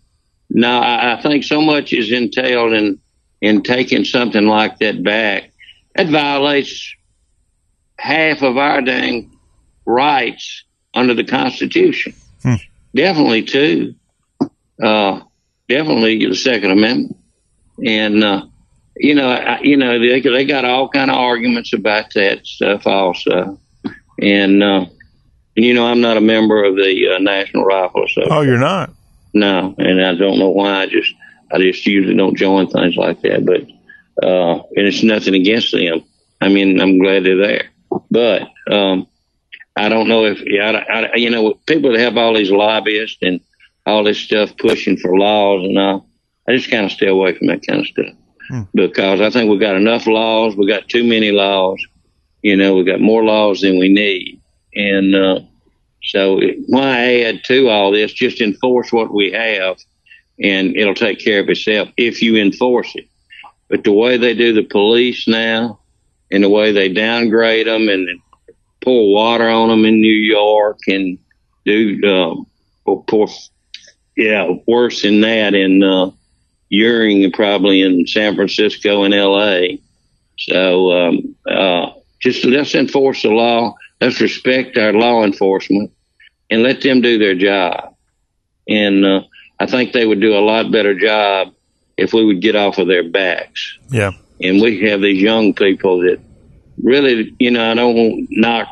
Speaker 16: no, I, I think so much is entailed in in taking something like that back. That violates half of our dang rights under the Constitution. Definitely two. Uh, definitely the Second Amendment. And uh, you know, I, you know, they, they got all kind of arguments about that stuff also. And uh, you know, I'm not a member of the uh, National Rifle Association.
Speaker 1: Oh, you're not?
Speaker 16: No, and I don't know why. I just I just usually don't join things like that. But uh, and it's nothing against them. I mean, I'm glad they're there. But um, I don't know if I, I, you know people that have all these lobbyists and all this stuff pushing for laws and all. I just kind of stay away from that kind of stuff because I think we've got enough laws. We've got too many laws. You know, we've got more laws than we need, and uh, so why add to all this? Just enforce what we have, and it'll take care of itself if you enforce it. But the way they do the police now, and the way they downgrade them and pour water on them in New York, and do um, or pour, yeah, worse than that in uh, Uring and probably in San Francisco and L.A. So um, uh, just let's enforce the law. Let's respect our law enforcement and let them do their job. And uh, I think they would do a lot better job if we would get off of their backs.
Speaker 1: Yeah.
Speaker 16: And we have these young people that really, you know, I don't knock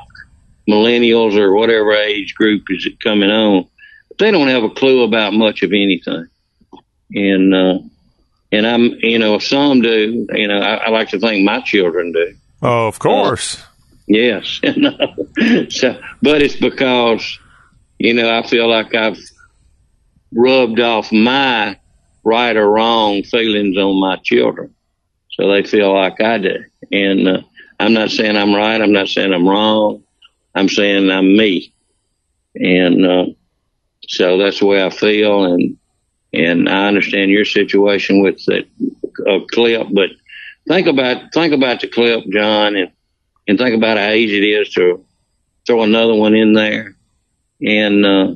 Speaker 16: millennials or whatever age group is coming on, but they don't have a clue about much of anything. And uh, and I'm, you know, some do. You know, I, I like to think my children do.
Speaker 1: Oh, of course.
Speaker 16: Yes. so, but it's because, you know, I feel like I've rubbed off my right or wrong feelings on my children. So they feel like I do. And uh, I'm not saying I'm right. I'm not saying I'm wrong. I'm saying I'm me. And uh, so that's the way I feel. And and I understand your situation with that uh, clip, but think about think about the clip, John, and and think about how easy it is to throw another one in there. And uh,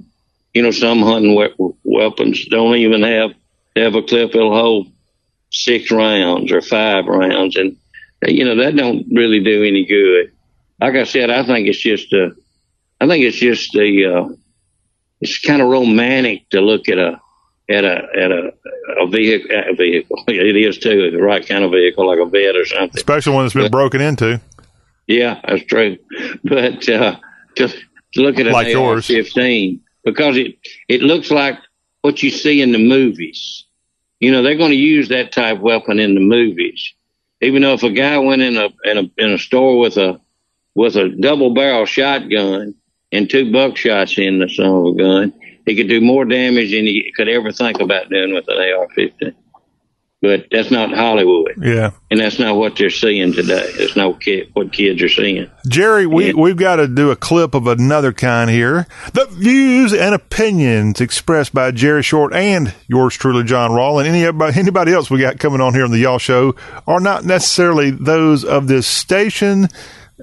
Speaker 16: you know, some hunting we- weapons don't even have have a clip that'll hold six rounds or five rounds, and you know that don't really do any good. Like I said, I think it's just a, I think it's just a, uh, it's kind of romantic to look at a at a at a a vehicle. A vehicle. It is too the right kind of vehicle, like a vet or something.
Speaker 1: Especially one that's been broken into.
Speaker 16: Yeah, that's true. But uh, to, to look at an
Speaker 1: Like yours.
Speaker 16: AR-15 because it it looks like what you see in the movies. You know, they're going to use that type weapon in the movies. Even though if a guy went in a in a in a store with a with a double barrel shotgun and two buckshots in the son of a gun, he could do more damage than he could ever think about doing with an AR-15. But that's not Hollywood,
Speaker 1: Yeah.
Speaker 16: and that's not what they're seeing today. It's not kid, what kids are seeing.
Speaker 1: Jerry, we, we've got to do a clip of another kind here. The views and opinions expressed by Jerry Short and yours truly, John Rawl, and any, anybody else we got coming on here on the Y'all Show are not necessarily those of this station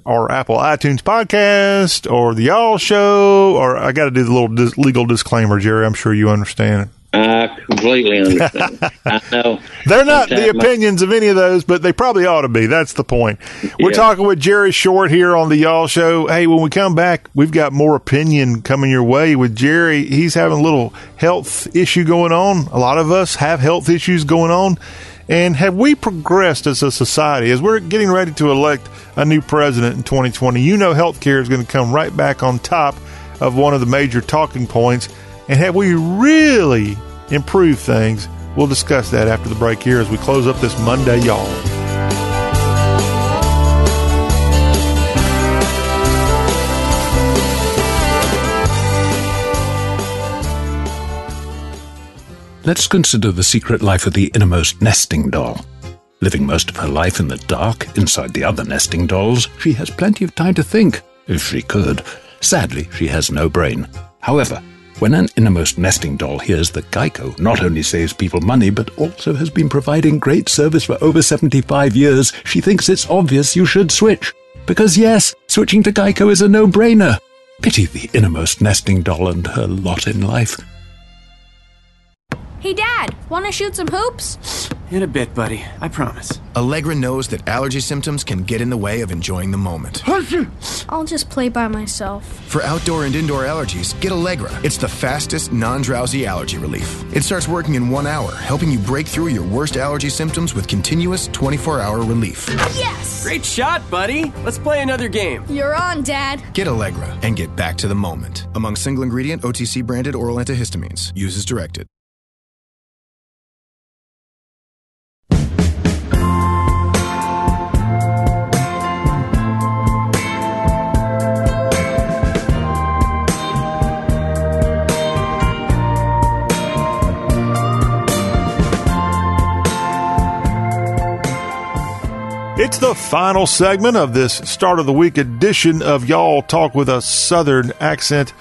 Speaker 1: or Apple iTunes podcast or the Y'all Show, or I got to do the little dis- legal disclaimer, Jerry. I'm sure you understand.
Speaker 16: I completely understand. I know.
Speaker 1: They're not the opinions of any of those, but they probably ought to be. That's the point. We're
Speaker 16: Yeah.
Speaker 1: talking with Jerry Short here on the Y'all Show. Hey, when we come back, we've got more opinion coming your way with Jerry. He's having a little health issue going on. A lot of us have health issues going on. And have we progressed as a society as we're getting ready to elect a new president in 2020? You know, healthcare is going to come right back on top of one of the major talking points. And have we really improved things? We'll discuss that after the break here as we close up this Monday, y'all.
Speaker 2: Let's consider the secret life of the innermost nesting doll. Living most of her life in the dark, inside the other nesting dolls, she has plenty of time to think, if she could. Sadly, she has no brain. However, when an innermost nesting doll hears that Geico not only saves people money, but also has been providing great service for over 75 years, she thinks it's obvious you should switch. Because yes, switching to Geico is a no-brainer. Pity the innermost nesting doll and her lot in life.
Speaker 9: Hey, Dad, want to shoot some hoops?
Speaker 10: In a bit, buddy. I promise.
Speaker 11: Allegra knows that allergy symptoms can get in the way of enjoying the moment.
Speaker 9: I'll just play by myself.
Speaker 11: For outdoor and indoor allergies, get Allegra. It's the fastest, non drowsy allergy relief. It starts working in one hour, helping you break through your worst allergy symptoms with continuous 24 hour relief.
Speaker 9: Yes!
Speaker 10: Great shot, buddy. Let's play another game.
Speaker 9: You're on, Dad.
Speaker 11: Get Allegra and get back to the moment. Among single ingredient OTC branded oral antihistamines. Use as directed.
Speaker 1: It's the final segment of this start of the week edition of Y'all Talk with a Southern Accent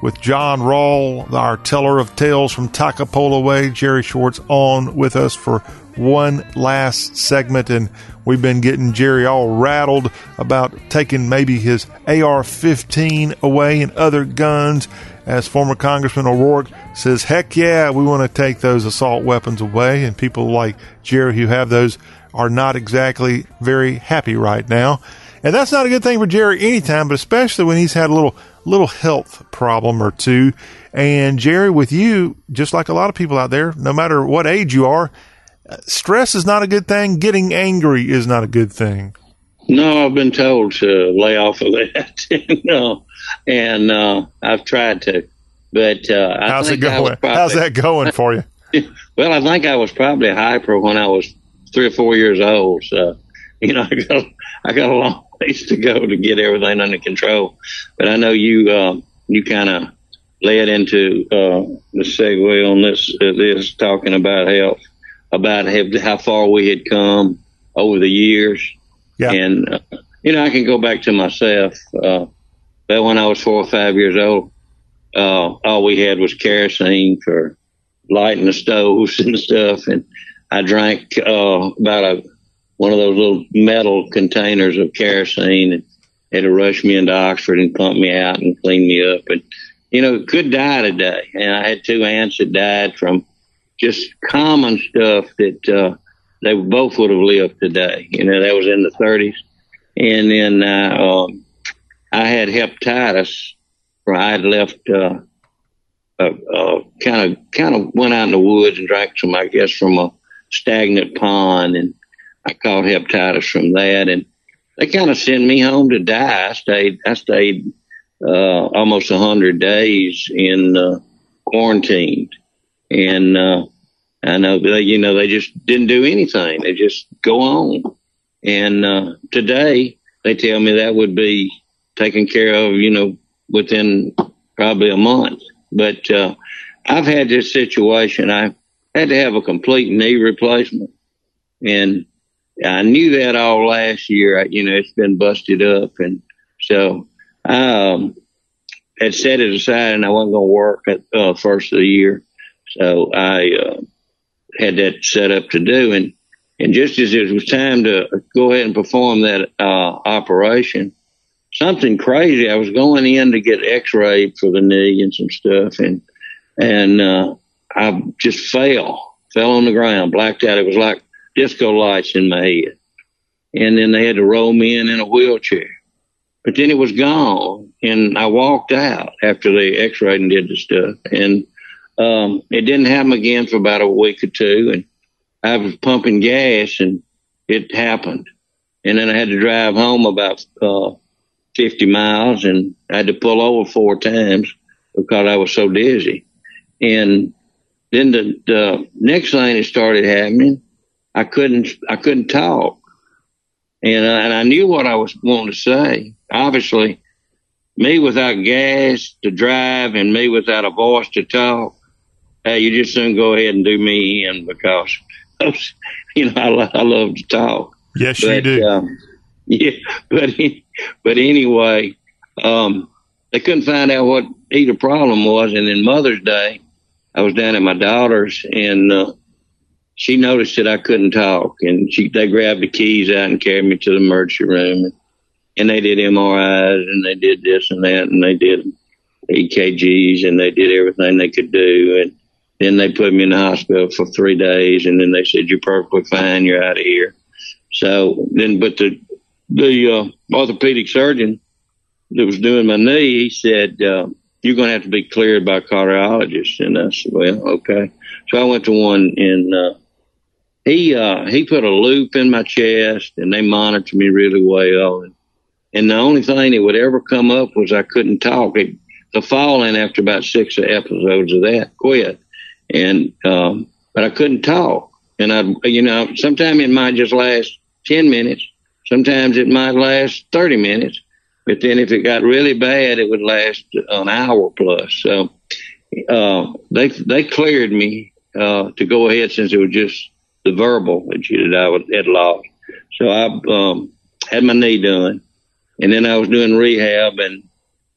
Speaker 1: with John Rawl, our teller of tales from Toccopola Way. Jerry Short on with us for one last segment, and we've been getting Jerry all rattled about taking maybe his AR 15 away and other guns. As former Congressman O'Rourke says, heck yeah, we want to take those assault weapons away. And people like Jerry who have those are not exactly very happy right now. And that's not a good thing for Jerry anytime, but especially when he's had a little little health problem or two. And Jerry, with you, just like a lot of people out there, no matter what age you are, uh, stress is not a good thing. Getting angry is not a good thing.
Speaker 16: No, I've been told to lay off of that. no, and uh, I've tried to, but uh, I
Speaker 1: How's it going?
Speaker 16: probably-
Speaker 1: How's that going for you?
Speaker 16: well, I think I was probably hyper when I was three or four years old. So, you know, I got I got a long ways to go to get everything under control. But I know you uh, you kind of led into uh, the segue on this uh, this talking about health, about how, how far we had come over the years.
Speaker 1: Yeah.
Speaker 16: And uh, you know, I can go back to myself. Uh, but when I was four or five years old, uh, all we had was kerosene for lighting the stoves and stuff. And I drank uh, about a one of those little metal containers of kerosene and had to rush me into Oxford and pump me out and clean me up. And you know, could die today. And I had two aunts that died from just common stuff that uh, they both would have lived today. You know, that was in the 30s. And then uh, um, I had hepatitis. Where I left, uh, kind of kind of went out in the woods and drank some, I guess, from a stagnant pond, and I caught hepatitis from that. And they kind of sent me home to die. I stayed. I stayed uh, almost a hundred days in uh, quarantine, and uh, I know they, you know, they just didn't do anything. They just go on. And uh, today they tell me that would be taken care of, you know, within probably a month. But uh, I've had this situation. I had to have a complete knee replacement, and I knew that all last year. I, you know, it's been busted up, and so I um, had set it aside, and I wasn't going to work at uh, first of the year. So I uh, had that set up to do, and and just as it was time to go ahead and perform that uh, operation, something crazy. I was going in to get X-rayed for the knee and some stuff, and and uh, I just fell, fell on the ground, blacked out. It was like disco lights in my head, and then they had to roll me in in a wheelchair. But then it was gone, and I walked out after they X-rayed and did the stuff, and um, it didn't happen again for about a week or two, and I was pumping gas, and it happened, and then I had to drive home about uh, 50 miles, and I had to pull over four times because I was so dizzy, and then the, the next thing that started happening, I couldn't I couldn't talk, and I, and I knew what I was wanting to say. Obviously, me without gas to drive and me without a voice to talk, hey, you just soon go ahead and do me in because, you know, I, I love to talk.
Speaker 1: Yes,
Speaker 16: but,
Speaker 1: you do.
Speaker 16: Um, yeah, but but anyway, um, they couldn't find out what either problem was, and then Mother's Day, I was down at my daughter's, and uh, she noticed that I couldn't talk, and she they grabbed the keys out and carried me to the emergency room, and, and they did MRIs, and they did this and that, and they did EKGs, and they did everything they could do, and then they put me in the hospital for three days, and then they said you're perfectly fine, you're out of here. So then, but the the uh, orthopedic surgeon that was doing my knee, he said, uh, you're going to have to be cleared by a cardiologist. And I said, well, okay. So I went to one and, uh, he, uh, he put a loop in my chest and they monitored me really well. And, and the only thing that would ever come up was I couldn't talk. It, the falling after about six episodes of that quit. And, um, but I couldn't talk. And I, you know, sometimes it might just last 10 minutes. Sometimes it might last 30 minutes. But then if it got really bad, it would last an hour plus. So, uh, they, they cleared me, uh, to go ahead since it was just the verbal that you that I would, had lost. So I, um, had my knee done and then I was doing rehab and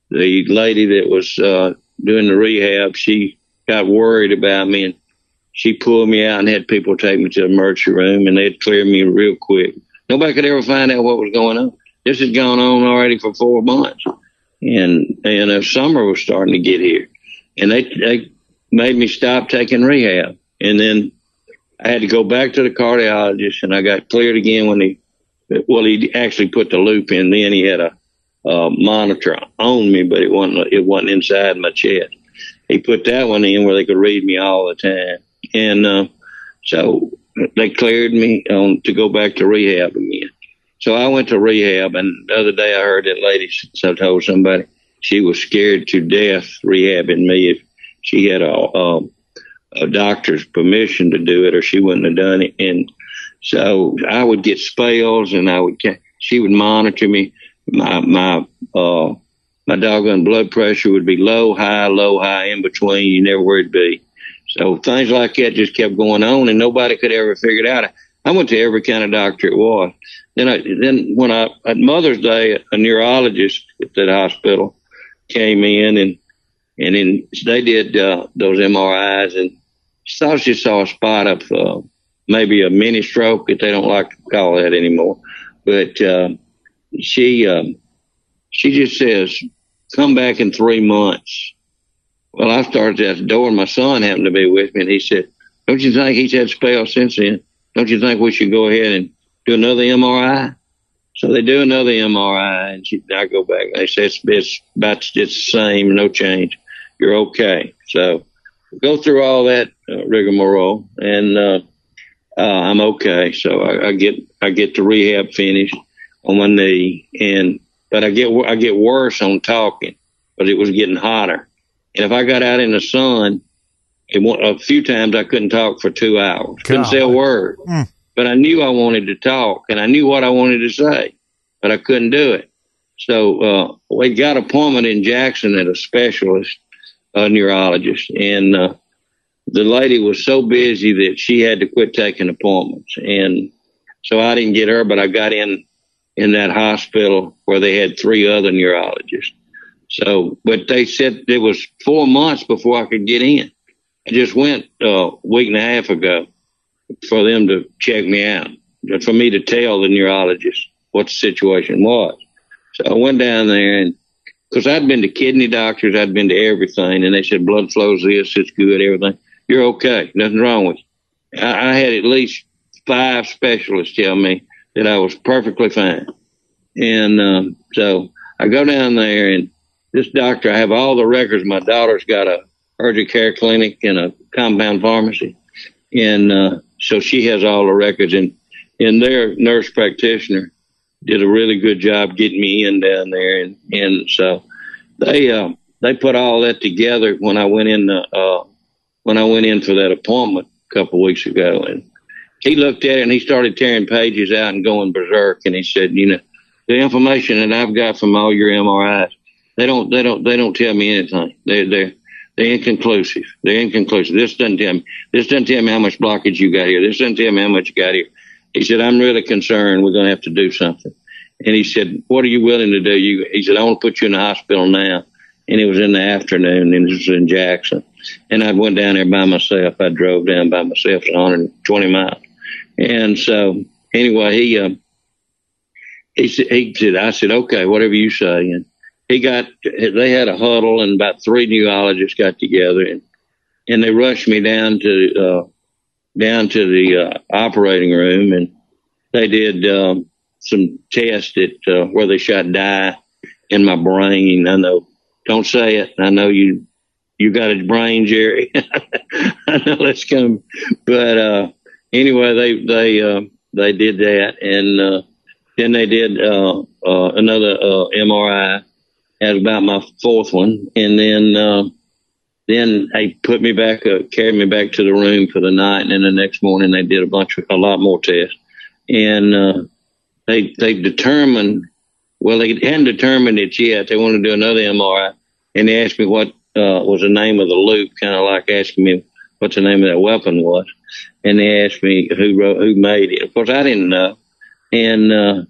Speaker 16: the lady that was, uh, doing the rehab, she got worried about me and she pulled me out and had people take me to the emergency room and they'd clear me real quick. Nobody could ever find out what was going on. This had gone on already for four months, and and uh, summer was starting to get here, and they they made me stop taking rehab, and then I had to go back to the cardiologist, and I got cleared again when he, well, he actually put the loop in. Then he had a, a monitor on me, but it wasn't it wasn't inside my chest. He put that one in where they could read me all the time, and uh, so they cleared me on to go back to rehab again. So I went to rehab, and the other day I heard that lady so told somebody she was scared to death rehabbing me if she had a, a, a doctor's permission to do it, or she wouldn't have done it. And so I would get spells, and I would she would monitor me. My my uh, my doggone blood pressure would be low, high, low, high, in between. You never where it'd be. So things like that just kept going on, and nobody could ever figure it out. I went to every kind of doctor it was. Then I then when I at Mother's Day, a neurologist at that hospital came in and and then they did uh, those MRIs and thought she saw a spot of uh, maybe a mini stroke that they don't like to call that anymore. But uh, she um, she just says, "Come back in three months." Well, I started at the door, and my son happened to be with me, and he said, "Don't you think he's had spells since then? Don't you think we should go ahead and do another MRI?" So they do another MRI, and she, I go back. They say it's, it's about it's the same, no change. You're okay. So go through all that uh, rigmarole, and uh, uh, I'm okay. So I, I get I get the rehab finished on my knee, and but I get I get worse on talking, but it was getting hotter. And if I got out in the sun, wa- a few times I couldn't talk for two hours, couldn't say a word.
Speaker 1: Mm.
Speaker 16: But I knew I wanted to talk, and I knew what I wanted to say, but I couldn't do it. So uh, we got an appointment in Jackson at a specialist a neurologist, and uh, the lady was so busy that she had to quit taking appointments, and so I didn't get her, but I got in in that hospital where they had three other neurologists. So, but they said it was four months before I could get in. I just went uh, a week and a half ago for them to check me out, for me to tell the neurologist what the situation was. So I went down there and because I'd been to kidney doctors, I'd been to everything, and they said blood flows this, it's good, everything. You're okay, nothing wrong with you. I, I had at least five specialists tell me that I was perfectly fine, and um, so I go down there, and this doctor, I have all the records. My daughter's got a urgent care clinic and a compound pharmacy, and uh, so she has all the records, and and their nurse practitioner did a really good job getting me in down there, and and so they uh, they put all that together when I went in uh, when I went in for that appointment a couple of weeks ago, and he looked at it and he started tearing pages out and going berserk, and he said, you know, the information that I've got from all your MRIs, they don't they don't they don't tell me anything. They they're they're inconclusive. They're inconclusive. This doesn't tell me. This doesn't tell me how much blockage you got here. This doesn't tell me how much you got here. He said, I'm really concerned. We're going to have to do something. And he said, what are you willing to do? You, he said, I want to put you in the hospital now. And it was in the afternoon and it was in Jackson. And I went down there by myself. I drove down by myself. It's 120 miles. And so anyway, he, uh, he he said, I said, okay, whatever you say. And he got, they had a huddle and about three neurologists got together and, and they rushed me down to, uh, down to the uh, operating room and they did um, some tests that uh, where they shot dye in my brain. I know, don't say it. I know you you got a brain, Jerry. I know that's coming, but uh, anyway, they they uh, they did that, and uh, then they did uh, uh, another uh, MRI at about my fourth one, and then. Uh, then they put me back, uh, carried me back to the room for the night, and then the next morning they did a bunch of, a lot more tests, and uh, they they determined, well, they hadn't determined it yet. They wanted to do another MRI, and they asked me what uh, was the name of the loop, kind of like asking me what the name of that weapon was, and they asked me who wrote, who made it. Of course, I didn't know, and uh,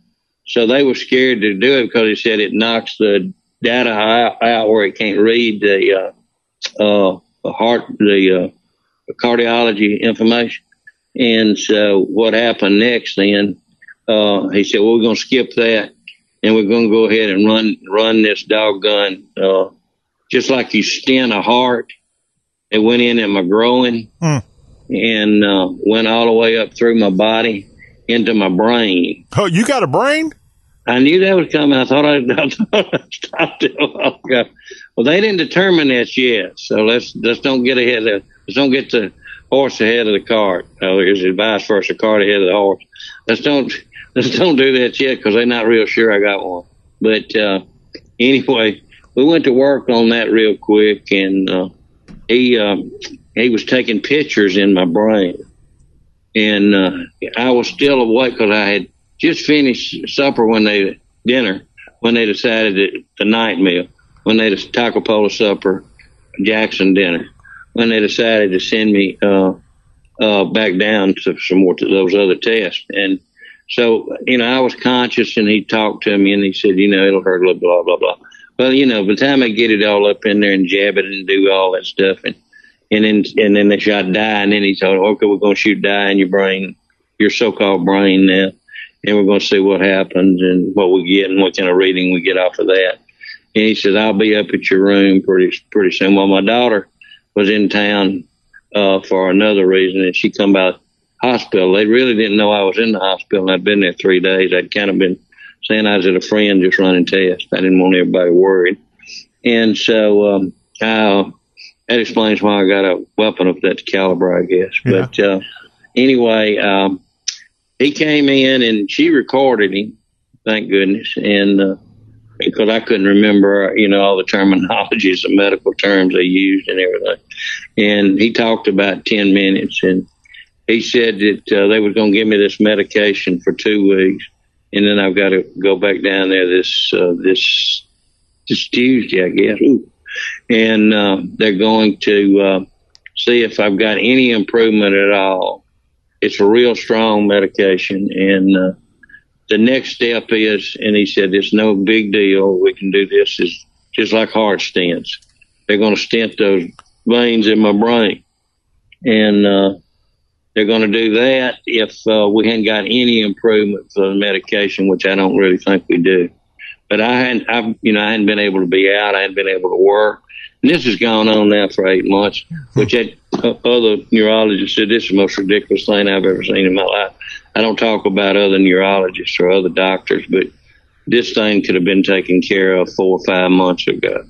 Speaker 16: so they were scared to do it because they said it knocks the data out, where it can't read the uh, uh, heart, the uh, cardiology information. And so what happened next then, uh, he said, well, we're going to skip that and we're going to go ahead and run, run this doggone, uh, just like you stent a heart. It went in in my groin
Speaker 1: Hmm.
Speaker 16: and, uh, went all the way up through my body into my brain.
Speaker 1: Oh, you got a brain?
Speaker 16: I knew that was coming. I thought I, I thought I stopped it. Well, they didn't determine that yet, so let's let's don't get ahead of let's don't get the horse ahead of the cart. Oh, here's the vice versa, cart ahead of the horse. Let's don't let's don't do that yet because they're not real sure I got one. But uh, anyway, we went to work on that real quick, and uh, he um, he was taking pictures in my brain, and uh, I was still awake because I had just finished supper when they dinner when they decided that the night meal when they Toccopola supper, Jackson dinner when they decided to send me uh, uh, back down to some more to those other tests and. So, you know, I was conscious and he talked to me and he said, you know, it'll hurt a little blah, blah, blah. Well, you know, by the time I get it all up in there and jab it and do all that stuff and, and then, and then they shot dye and then he told, okay, we're to shoot dye in your brain, your so-called brain now. And we're going to see what happens and what we get and what kind of reading we get off of that. And he said, I'll be up at your room pretty, pretty soon. Well, my daughter was in town, uh, for another reason and she come by hospital. They really didn't know I was in the hospital. And I'd been there three days. I'd kind of been saying I was at a friend just running tests. I didn't want everybody worried. And so, um, I, that explains why I got a weapon of that caliber, I guess.
Speaker 1: Yeah.
Speaker 16: But, uh, anyway, um, he came in and she recorded him, thank goodness. And, uh, because I couldn't remember, you know, all the terminologies, the medical terms they used and everything. And he talked about 10 minutes and, he said that uh, they were going to give me this medication for two weeks, and then I've got to go back down there this uh, this this Tuesday, I guess, Ooh. and uh, they're going to uh, see if I've got any improvement at all. It's a real strong medication, and uh, the next step is, and he said, it's no big deal. We can do this. Is just like heart stents. They're going to stent those veins in my brain, and uh, they're going to do that if uh, we hadn't got any improvement for the medication, which I don't really think we do. But I hadn't, I've, you know, I hadn't been able to be out. I hadn't been able to work. And this has gone on now for eight months, which uh, other neurologists said this is the most ridiculous thing I've ever seen in my life. I don't talk about other neurologists or other doctors, but this thing could have been taken care of four or five months ago.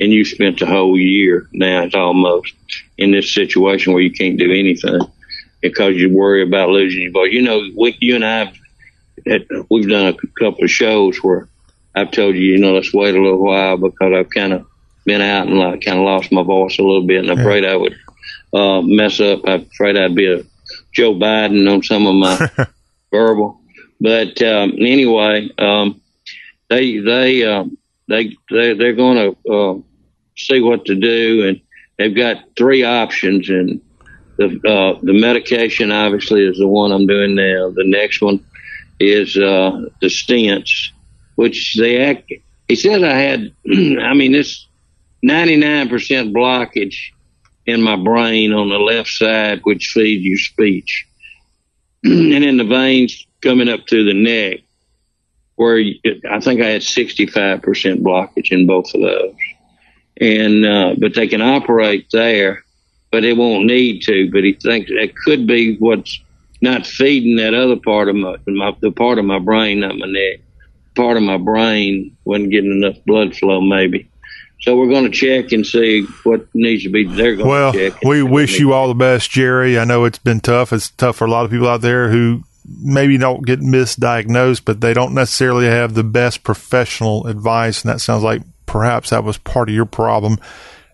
Speaker 16: And you spent a whole year now, it's almost in this situation where you can't do anything because you worry about losing your voice. You know, we, you and I, have, we've done a couple of shows where I've told you, you know, let's wait a little while because I've kind of been out and like kind of lost my voice a little bit, and I'm afraid I would uh, mess up. I'm afraid I'd be a Joe Biden on some of my verbal. But um, anyway, um, they they um, they they they're going to uh, see what to do, and they've got three options and the uh, the medication obviously is the one I'm doing now. The next one is uh, the stents, which they act. He says I had. I mean, this 99% blockage in my brain on the left side, which feeds your speech, and in the veins coming up to the neck, where I think I had 65% blockage in both of those. And uh, but they can operate there but it won't need to. But he thinks that could be what's not feeding that other part of my, my the part of my brain, not my neck. Part of my brain wasn't getting enough blood flow, maybe. So we're going to check and see what needs to be. They're going
Speaker 1: Well,
Speaker 16: to check.
Speaker 1: Well, we wish you all the best, Jerry. I know it's been tough. It's tough for a lot of people out there who maybe don't get misdiagnosed, but they don't necessarily have the best professional advice. And that sounds like perhaps that was part of your problem.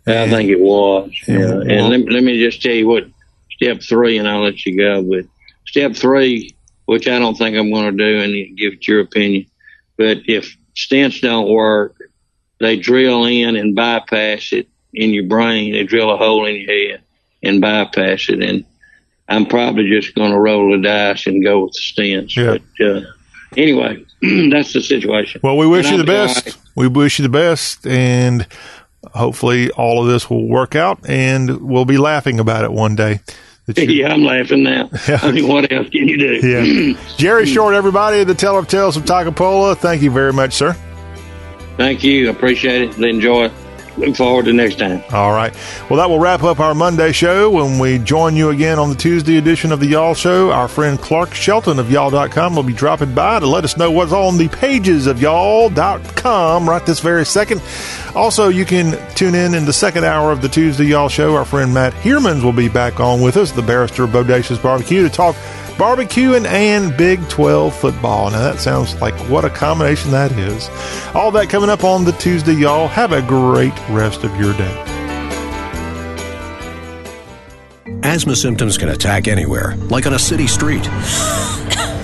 Speaker 16: I think it was.
Speaker 1: Yeah,
Speaker 16: Yeah.
Speaker 1: well-
Speaker 16: and let, let me just tell you what step three, and I'll let you go. But step three, which I don't think I'm going to do, and give it your opinion. But if stents don't work, they drill in and bypass it in your brain. They drill a hole in your head and bypass it. And I'm probably just going to roll the dice and go with the stents.
Speaker 1: Yeah.
Speaker 16: But uh, anyway, that's the situation.
Speaker 1: Well, we wish you the best. We wish you the best, and hopefully all of this will work out, and we'll be laughing about it one day.
Speaker 16: Yeah, I'm laughing now. I mean, what else can you do?
Speaker 1: Yeah. Jerry Short, everybody, the teller of tales of Toccopola. Thank you very much, sir.
Speaker 16: Thank you. Appreciate it. Enjoy it. Look forward to next time.
Speaker 1: All right. Well, that will wrap up our Monday show. When we join you again on the Tuesday edition of the Y'all Show, our friend Clark Shelton of Y'all.com will be dropping by to let us know what's on the pages of Y'all.com right this very second. Also, you can tune in in the second hour of the Tuesday Y'all Show. Our friend Matt Heermans will be back on with us, the barrister of Bodacious Barbecue, to talk barbecuing and Big 12 football. Now, that sounds like what a combination that is. All that coming up on the Tuesday, y'all. Have a great rest of your day.
Speaker 14: Asthma symptoms can attack anywhere, like on a city street.